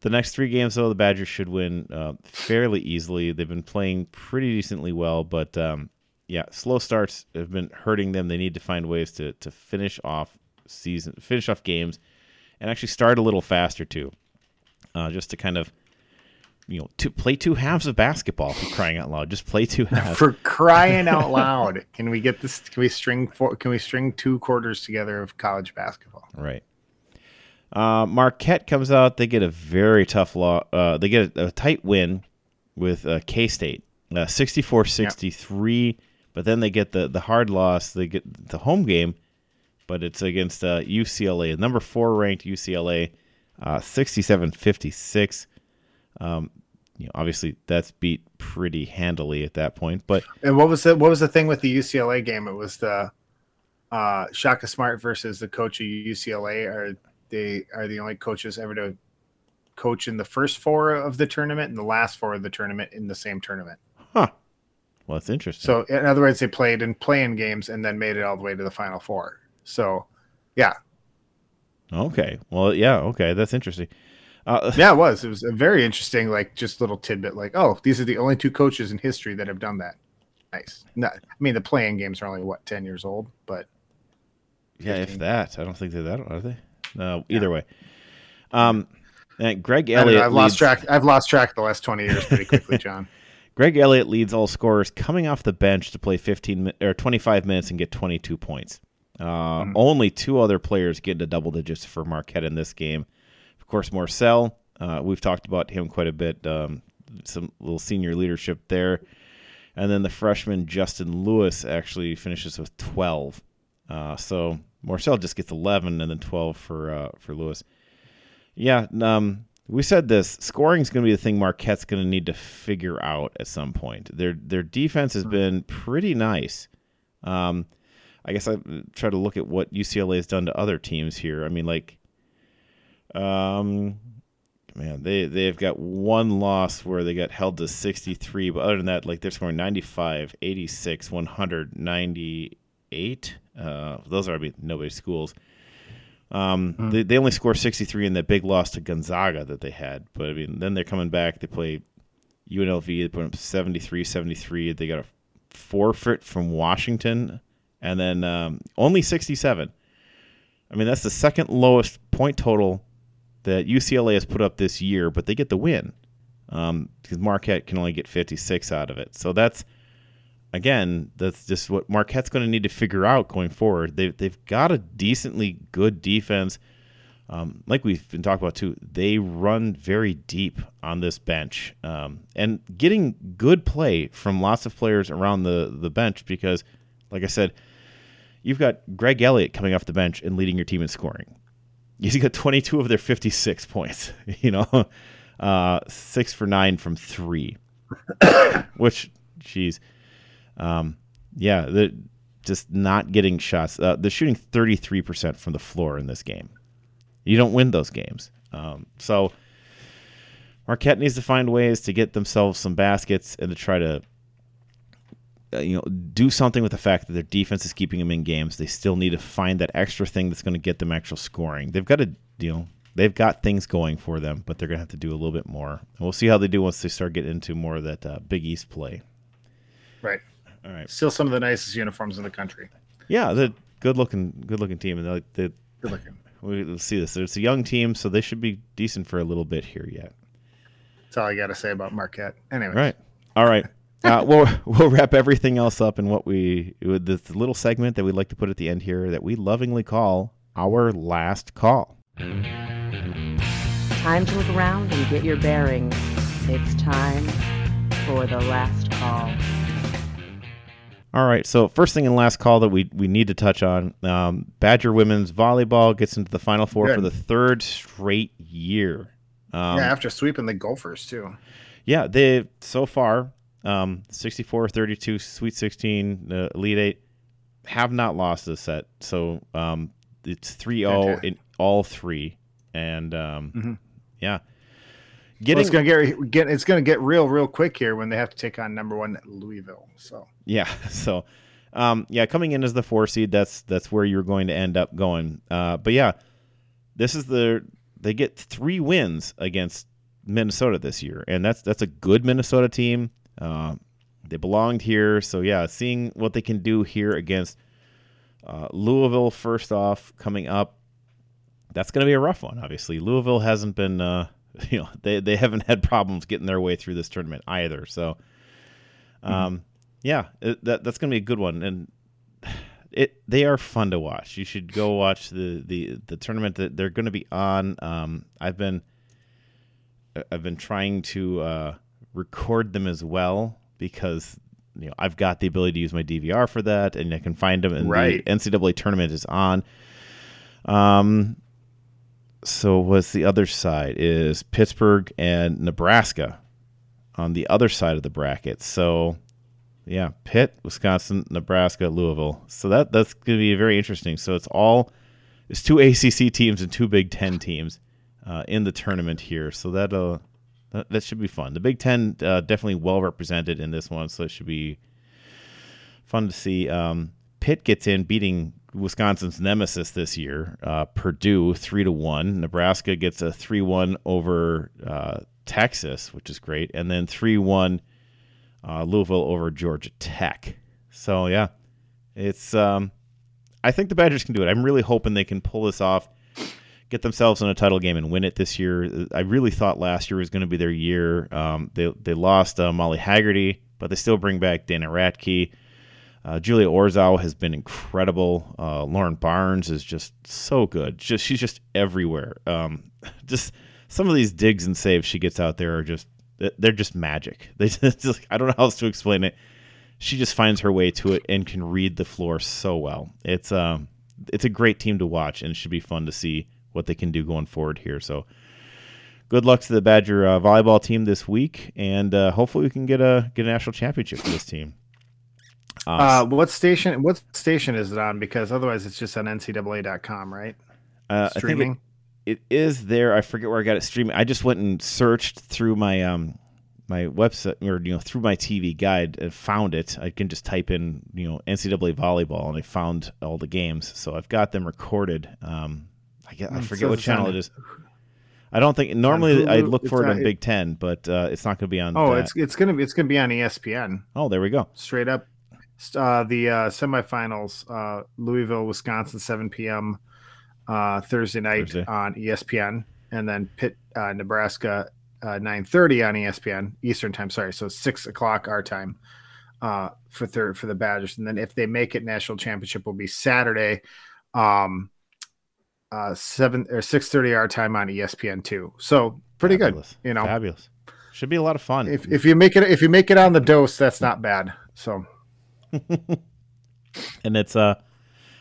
S2: the next three games though the Badgers should win uh, fairly easily. They've been playing pretty decently well, but um, yeah, slow starts have been hurting them. They need to find ways to to finish off season, finish off games, and actually start a little faster too, uh, just to kind of you know to play two halves of basketball for crying out loud. Just play two halves.
S3: For crying out loud, can we get this? Can we string four? Can we string two quarters together of college basketball?
S2: Right. Uh, Marquette comes out. They get a very tough law. Uh, they get a, a tight win with uh, K State, uh, 64 63. But then they get the, the hard loss. They get the home game, but it's against uh, UCLA, number four ranked UCLA, 67 56. Um, you know, obviously, that's beat pretty handily at that point. But
S3: And what was the what was the thing with the UCLA game? It was the uh, Shaka Smart versus the coach of UCLA. Are they are the only coaches ever to coach in the first four of the tournament and the last four of the tournament in the same tournament?
S2: huh. Well, that's interesting.
S3: So in other words, they played in playing games and then made it all the way to the final four. So yeah,
S2: okay. Well, yeah. Okay. That's interesting. Uh,
S3: yeah, it was. It was a very interesting, like just little tidbit. Like, oh, these are the only two coaches in history that have done that. Nice. Not, I mean, the playing games are only what ten years old, but
S2: Yeah, if that. I don't think they're that, are they? No, either way. Um, and Greg
S3: I
S2: Elliott.
S3: I've lost track. I've lost track the last twenty years pretty quickly, John.
S2: Greg Elliott leads all scorers coming off the bench to play 15 or 25 minutes and get 22 points. Uh,
S3: Mhm.
S2: Only two other players get into double digits for Marquette in this game. Of course, Morsell. Uh, we've talked about him quite a bit. Um, some little senior leadership there. And then the freshman Justin Lewis actually finishes with 12. Uh, so Morsell just gets 11 and then 12 for uh, for Lewis. Yeah, um, we said this. Scoring is going to be the thing Marquette's going to need to figure out at some point. Their their defense has been pretty nice. Um, I guess I try to look at what UCLA has done to other teams here. I mean, like, um, man, they they've got one loss where they got held to 63, but other than that, like they're scoring 95, 86, 100, 98. Uh, those are I mean, nobody's schools. Um,
S3: Hmm.
S2: they, they only score 63 in that big loss to Gonzaga that they had. But I mean, then they're coming back. They play UNLV. They put up 73 73. They got a forfeit from Washington and then um, only 67. I mean, that's the second lowest point total that UCLA has put up this year, but they get the win um, because Marquette can only get 56 out of it. So that's again, that's just what Marquette's going to need to figure out going forward. They they've got a decently good defense. Um, like we've been talking about too, they run very deep on this bench, um, and getting good play from lots of players around the the bench because, like I said, you've got Greg Elliott coming off the bench and leading your team in scoring. He's got 22 of their 56 points. You know, uh, six for nine from three, which, geez, um, yeah, the just not getting shots. Uh, they're shooting 33% from the floor in this game. You don't win those games. Um, so Marquette needs to find ways to get themselves some baskets and to try to you know do something with the fact that their defense is keeping them in games. They still need to find that extra thing that's going to get them actual scoring. They've got to you know they've got things going for them, but they're going to have to do a little bit more. And we'll see how they do once they start getting into more of that uh, Big East play.
S3: Right.
S2: All right.
S3: Still some of the nicest uniforms in the country.
S2: Yeah, the good looking, good looking team, and the, the
S3: Good looking.
S2: we'll see this. It's a young team, so they should be decent for a little bit here yet.
S3: That's all I got to say about Marquette. Anyway.
S2: Right. All right. Uh, we'll we'll wrap everything else up in what we with this little segment that we'd like to put at the end here that we lovingly call our last call.
S1: Time to look around and get your bearings. It's time for the last call.
S2: All right. So first thing and last call that we we need to touch on: um, Badger women's volleyball gets into the final four
S3: Good.
S2: for the third straight year. Um,
S3: yeah, after sweeping the Gophers too.
S2: Yeah, they so far um 64 32 Sweet 16 uh, Elite 8 have not lost this set. So um it's 3-0 in all three and um
S3: Mhm.
S2: yeah.
S3: Well,
S2: Getting
S3: it's gonna get get it's gonna get real real quick here when they have to take on number one Louisville. So
S2: yeah, so um yeah, coming in as the 4 seed that's that's where you're going to end up going. Uh but yeah, this is the they get 3 wins against Minnesota this year and that's that's a good Minnesota team. Uh, they belonged here, so yeah, seeing what they can do here against uh, Louisville first off coming up, that's going to be a rough one. Obviously, Louisville hasn't been, uh, you know, they they haven't had problems getting their way through this tournament either. So, um, yeah, it, that that's going to be a good one, and it they are fun to watch. You should go watch the the the tournament that they're going to be on. Um, I've been I've been trying to uh, record them as well because you know I've got the ability to use my DVR for that, and I can find them. And
S3: Right.
S2: the NCAA tournament is on. Um. So what's the other side is Pittsburgh and Nebraska on the other side of the bracket. So yeah, Pitt, Wisconsin, Nebraska, Louisville. So that that's going to be very interesting. So it's all it's two ACC teams and two Big Ten teams uh, in the tournament here. So that uh that, that should be fun. The Big Ten uh, definitely well represented in this one, so it should be fun to see. Um, Pitt gets in, beating Wisconsin's nemesis this year, uh, Purdue three to one. Nebraska gets a three one over uh, Texas, which is great, and then three one uh, Louisville over Georgia Tech. So yeah, it's um, I think the Badgers can do it. I'm really hoping they can pull this off, get themselves in a title game and win it this year. I really thought last year was going to be their year. Um, they they lost uh, Molly Haggerty, but they still bring back Dana Rettke. Uh, Julia Orzol has been incredible. Uh, Lauren Barnes is just so good. Just she's just everywhere. Um, just some of these digs and saves she gets out there are just they're just magic. They just I don't know how else to explain it. She just finds her way to it and can read the floor so well. It's um it's a great team to watch and it should be fun to see what they can do going forward here. So good luck to the Badger uh, volleyball team this week, and uh, hopefully we can get a get a national championship for this team.
S3: uh, what station what station is it on? Because otherwise it's just on NCAA.com, right?
S2: uh, I it-
S3: Streaming.
S2: it is there. I forget where I got it streaming. I just went and searched through my um my website or you know through my TV guide and found it. I can just type in you know NCAA volleyball and I found all the games. So I've got them recorded. Um, I get, I
S3: Mm,
S2: forget what channel it is. I don't think normally I look for it
S3: on-
S2: Big Ten, but uh, it's not going to be on.
S3: Oh,
S2: that.
S3: it's it's gonna be it's gonna be on ESPN
S2: oh, there we go.
S3: straight up. Uh, the uh, semifinals, uh, Louisville, Wisconsin, 7 p.m. Uh, Thursday night
S2: Thursday.
S3: on ESPN, and then Pitt, uh, Nebraska, uh, 9:30 on ESPN Eastern time. Sorry, so six o'clock our time uh, for third for the Badgers, and then if they make it, national championship will be Saturday, um, uh, seven or 6:30 our time on ESPN two. So pretty
S2: Fabulous.
S3: good, you know.
S2: Fabulous. Should be a lot of fun.
S3: If if you make it if you make it on the dose, that's not bad. So
S2: and it's uh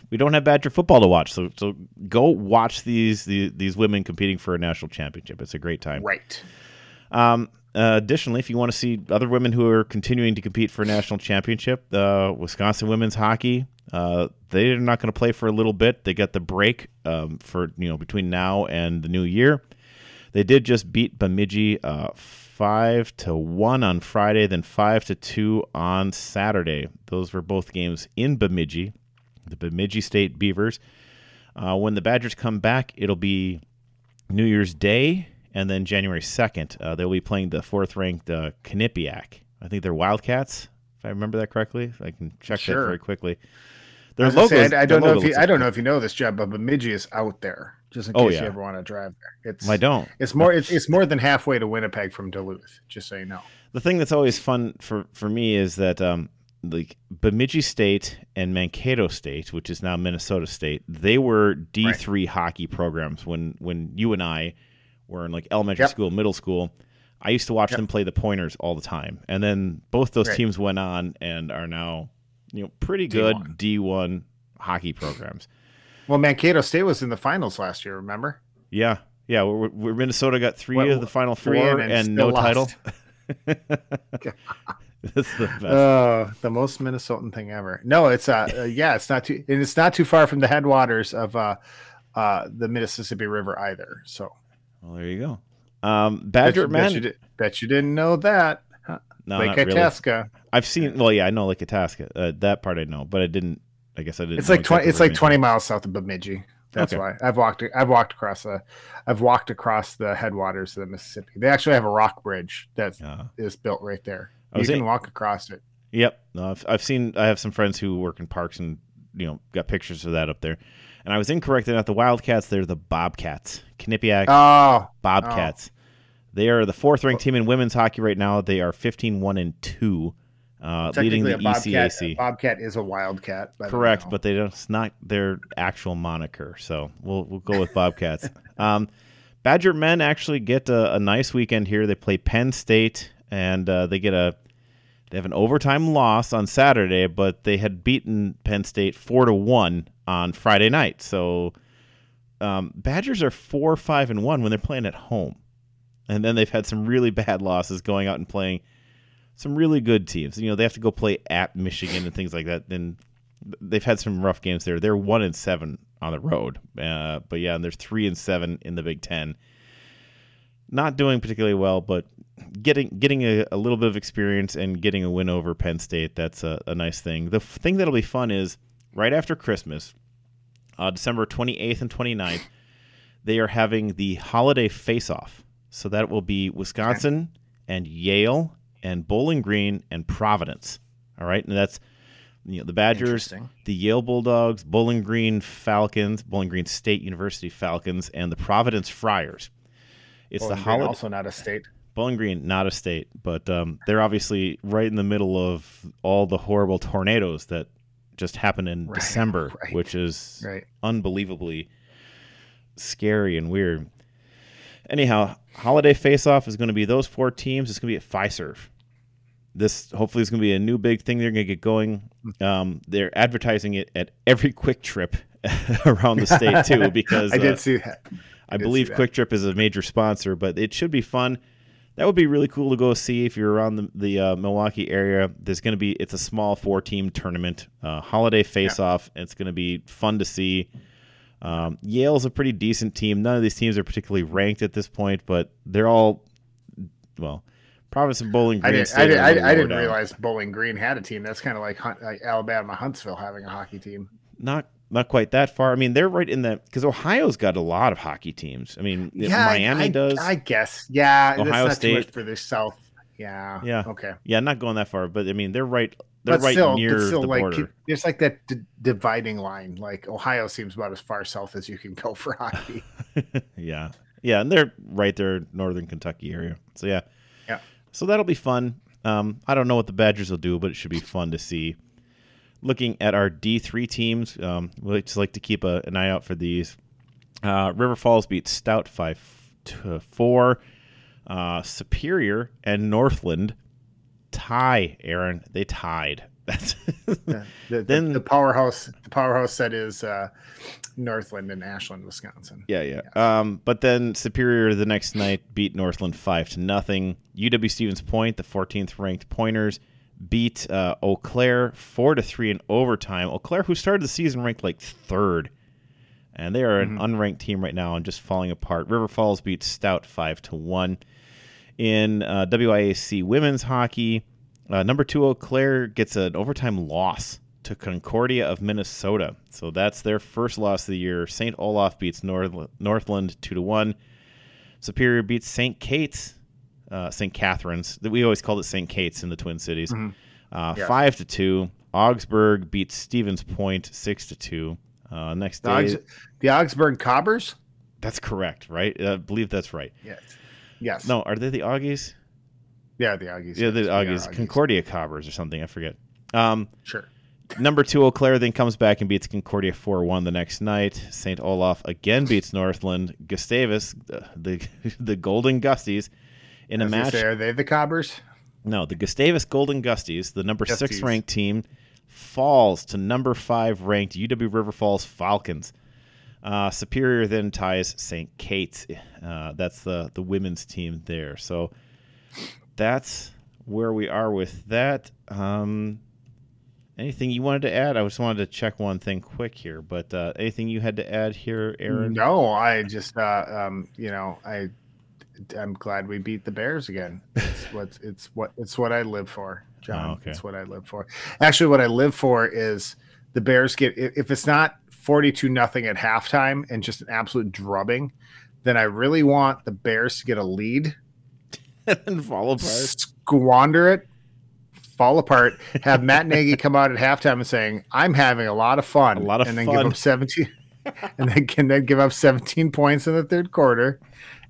S2: we don't have Badger football to watch, so so go watch these these, these women competing for a national championship. It's a great time.
S3: right.
S2: Um, uh, additionally, if you want to see other women who are continuing to compete for a national championship, uh, Wisconsin women's hockey, uh, they're not going to play for a little bit. They got the break um, for you know between now and the new year. They did just beat Bemidji uh, five to one on Friday, then five to two on Saturday. Those were both games in Bemidji, the Bemidji State Beavers. Uh, when the Badgers come back, it'll be New Year's Day and then January 2nd. Uh, they'll be playing the fourth ranked uh, Quinnipiac. I think they're Wildcats, if I remember that correctly. I can check that very quickly.
S3: I,
S2: Their
S3: gonna say, I, I don't know if you, I don't know if you know this, Jeb, but Bemidji is out there. Just in
S2: Oh,
S3: case
S2: yeah.
S3: you ever want to drive there. It's
S2: I don't.
S3: It's more. It's, it's more than halfway to Winnipeg from Duluth. Just so you know.
S2: the thing that's always fun for for me is that um like Bemidji State and Mankato State, which is now Minnesota State, they were D three hockey programs when when you and I were in like elementary
S3: Yep.
S2: school, middle school. I used to watch
S3: Yep.
S2: them play the Pointers all the time, and then both those
S3: Right.
S2: teams went on and are now you know pretty good
S3: D1.
S2: D one hockey programs.
S3: Well, Mankato State was in the finals last year. Remember?
S2: Yeah, yeah. We're, we're Minnesota got three
S3: What-
S2: of the final
S3: three
S2: four
S3: and
S2: and, no
S3: lost.
S2: title. That's the best.
S3: Oh, the most Minnesotan thing ever. No, it's uh, uh, yeah, it's not too, and it's not too far from the headwaters of uh, uh, the Mississippi River either. So,
S2: well, there you go. Um,
S3: bet
S2: Badger
S3: you, bet,
S2: man,
S3: you did, bet you didn't know that.
S2: No,
S3: Lake
S2: not really. I've seen. Well, yeah, I know Lake Itasca. Uh, that part I know, but I didn't. I guess I didn't.
S3: It's like twenty. It's like twenty miles south of Bemidji. That's
S2: Okay.
S3: why I've walked. I've walked across the. I've walked across the headwaters of the Mississippi. They actually have a rock bridge that is
S2: Uh,
S3: built right there. You
S2: was
S3: can walk across it.
S2: yep. No, I've, I've seen. I have some friends who work in parks and you know got pictures of that up there. And I was incorrect. They're not the Wildcats. They're the Bobcats. Quinnipiac
S3: Oh,
S2: Bobcats. They are the fourth ranked team in women's hockey right now. They are 15-1 and two, uh, leading the
S3: a bobcat.
S2: ECAC.
S3: A bobcat is a wildcat. the
S2: Correct, but they don't. It's not their actual moniker, so we'll we'll go with Bobcats. um, Badger men actually get a, a nice weekend here. They play Penn State, and uh, they get a they have an overtime loss on Saturday, but they had beaten Penn State four to one on Friday night. So um, Badgers are four five and one when they're playing at home, and then they've had some really bad losses going out and playing some really good teams. You know, they have to go play at Michigan and things like that. Then they've had some rough games there. They're one and seven on the road, uh, but yeah, and there's three and seven in the Big Ten. Not doing particularly well, but getting getting a, a little bit of experience and getting a win over Penn State. That's a, a nice thing. The f- thing that'll be fun is right after Christmas, uh, December 28th and 29th, they are having the holiday face-off. So that will be Wisconsin and Yale and Bowling Green and Providence. All right, and that's you know the Badgers, the Yale Bulldogs, Bowling Green Falcons, Bowling Green State University Falcons, and the Providence Friars. It's
S3: Bowling
S2: the holiday.
S3: also not a state.
S2: Bowling Green, not a state, but um, they're obviously right in the middle of all the horrible tornadoes that just happened in
S3: Right,
S2: December,
S3: right.
S2: which is
S3: Right.
S2: unbelievably scary and weird. Anyhow, holiday face-off is going to be those four teams. It's going to be at Fiserv. This hopefully is going to be a new big thing they're going to get going. Um, they're advertising it at every Kwik Trip around the state too, because
S3: I did
S2: uh,
S3: see that.
S2: I
S3: did
S2: believe. Kwik Trip is a major sponsor, but it should be fun. That would be really cool to go see if you're around the, the uh, Milwaukee area. There's going to be it's a small four team tournament, uh, holiday face off. It's going to be fun to see. Um, Yale's a pretty decent team. None of these teams are particularly ranked at this point, but they're all well. Province of Bowling
S3: I
S2: Green.
S3: I, did, I,
S2: little
S3: I
S2: lower
S3: didn't realize Bowling Green had a team. That's kind of like, like Alabama Huntsville having a hockey team.
S2: not not quite that far. I mean, they're right in the because Ohio's got a lot of hockey teams. I mean,
S3: Yeah,
S2: Miami
S3: I,
S2: does.
S3: I guess. Yeah,
S2: Ohio
S3: that's not too
S2: State.
S3: much for the South. Yeah.
S2: Yeah.
S3: Okay.
S2: Yeah, not going that far, but I mean they're right. They're
S3: But
S2: right
S3: still,
S2: near
S3: it's still
S2: the
S3: like
S2: border.
S3: there's like that d- dividing line. Like Ohio seems about as far south as you can go for hockey.
S2: yeah, yeah, and they're right there, northern Kentucky area. So yeah,
S3: Yeah.
S2: So that'll be fun. Um, I don't know what the Badgers will do, but it should be fun to see. Looking at our D three teams, um, we just like to keep a, an eye out for these. Uh, River Falls beat Stout five to four. Uh, Superior and Northland tie. Aaron, they tied. That's
S3: The, the,
S2: Then-
S3: the powerhouse, the powerhouse set is uh, Northland and Ashland, Wisconsin.
S2: Yeah, yeah. Um, but then Superior the next night beat Northland five to nothing. UW Stevens Point, the 14th ranked Pointers, beat uh, Eau Claire four to three in overtime. Eau Claire, who started the season ranked like third, and they are an unranked team right now and just falling apart. River Falls beat Stout five to one. In uh, WIAC women's hockey, uh, number two Eau Claire gets an overtime loss to Concordia of Minnesota. So that's their first loss of the year. St. Olaf beats North- Northland two to one. Superior beats St. Kate's, uh, St. Catherine's. That we always called it St. Kate's in the Twin Cities. Uh,
S3: Yes.
S2: Five to two. Augsburg beats Stevens Point six to two. Uh, next
S3: The,
S2: day,
S3: Augs- the Augsburg Cobbers.
S2: that's correct, right? I believe that's right.
S3: Yes. Yes.
S2: No, are they the Augies?
S3: Yeah, the Augies.
S2: Yeah, the
S3: we
S2: Augies, Concordia Cobbers or something. I forget. Um,
S3: Sure.
S2: number two, Eau Claire then comes back and beats Concordia 4 1 the next night. St. Olaf again beats Northland. Gustavus, the, the, the Golden Gusties, in a
S3: I was gonna
S2: match.
S3: say, are they the Cobbers?
S2: No, the Gustavus Golden Gusties, the number six ranked team, falls to number five ranked UW River Falls Falcons. Uh, Superior then ties St. Kate's. Uh, that's the the women's team there. So that's where we are with that. Um, anything you wanted to add? I just wanted to check one thing quick here, but uh, anything you had to add here, Aaron?
S3: No, I just, uh, um, you know, I, I'm glad we beat the Bears again. It's what it's what it's what I live for, John.
S2: Oh, okay.
S3: It's what I live for. Actually, what I live for is the Bears get if it's not 42 nothing at halftime and just an absolute drubbing, then I really want the Bears to get a lead,
S2: and fall apart.
S3: squander it, fall apart, have Matt Nagy come out at halftime and saying, "I'm having a lot of fun,"
S2: A lot of
S3: and then give up 17, and then can then give up 17 points in the third quarter,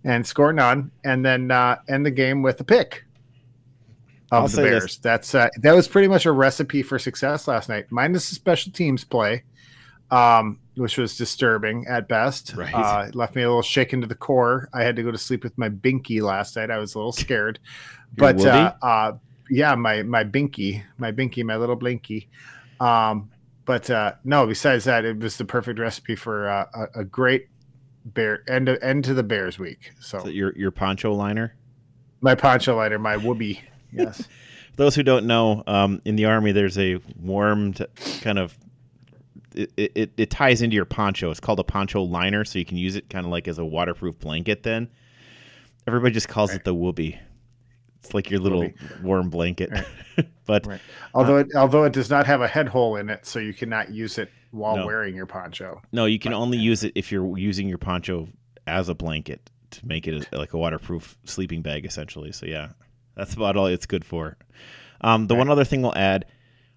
S3: and score none, and then uh, end the game with a pick
S2: I'll
S3: of the
S2: say this.
S3: Bears. That's uh, that was pretty much a recipe for success last night, minus the special teams play. Um, which was disturbing at best.
S2: Right.
S3: Uh, it left me a little shaken to the core. I had to go to sleep with my binky last night. I was a little scared, but uh, uh, yeah, my my binky, my binky, my little blinky. Um, but uh, no, besides that, it was the perfect recipe for uh, a, a great bear end to, end to the Bears week. So
S2: your your poncho liner.
S3: my poncho liner, my whoopee, yes,
S2: those who don't know, um, in the army, there's a warmed kind of. It, it, it ties into your poncho. It's called a poncho liner, so you can use it kind of like as a waterproof blanket. Then everybody just calls it the whoopee. It's like your little warm blanket. but
S3: right. Although it although it does not have a head hole in it, so you cannot use it while
S2: No.
S3: wearing your poncho.
S2: no, you can only use it if you're using your poncho as a blanket to make it a, like a waterproof sleeping bag, essentially. So yeah, that's about all it's good for. Um, the one other thing we'll add: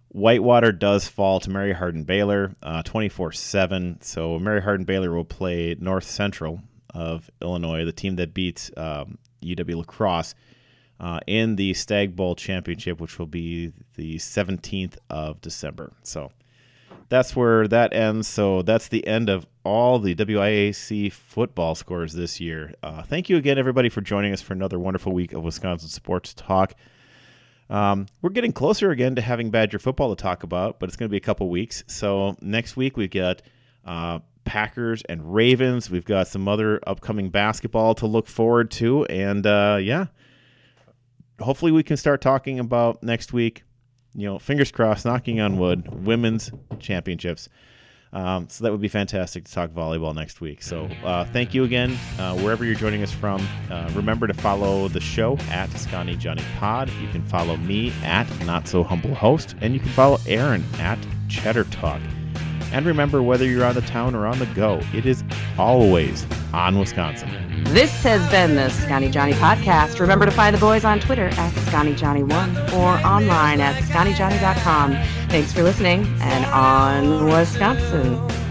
S2: Whitewater does fall to Mary Hardin Baylor, twenty four seven. So Mary Hardin Baylor will play North Central of Illinois, the team that beats um, UW Lacrosse. Uh, in the Stag Bowl Championship, which will be the 17th of December. So that's where that ends. So that's the end of all the WIAC football scores this year. Uh, thank you again, everybody, for joining us for another wonderful week of Wisconsin Sports Talk. Um, we're getting closer again to having Badger football to talk about, but it's going to be a couple weeks. So next week we've got uh, Packers and Ravens. We've got some other upcoming basketball to look forward to, and uh, yeah, hopefully we can start talking about next week. You know, fingers crossed, knocking on wood, women's championships. Um, so that would be fantastic to talk volleyball next week. So uh, thank you again, uh, wherever you're joining us from. Uh, remember to follow the show at Scotty Johnny Pod. You can follow me at Not So Humble Host, and you can follow Aaron at Cheddar Talk. And remember, whether you're on the town or on the go, it is always on Wisconsin.
S1: This has been the Scotty Johnny podcast. Remember to find the boys on Twitter at ScottyJohnny1 or online at ScottyJohnny.com. Thanks for listening and on Wisconsin.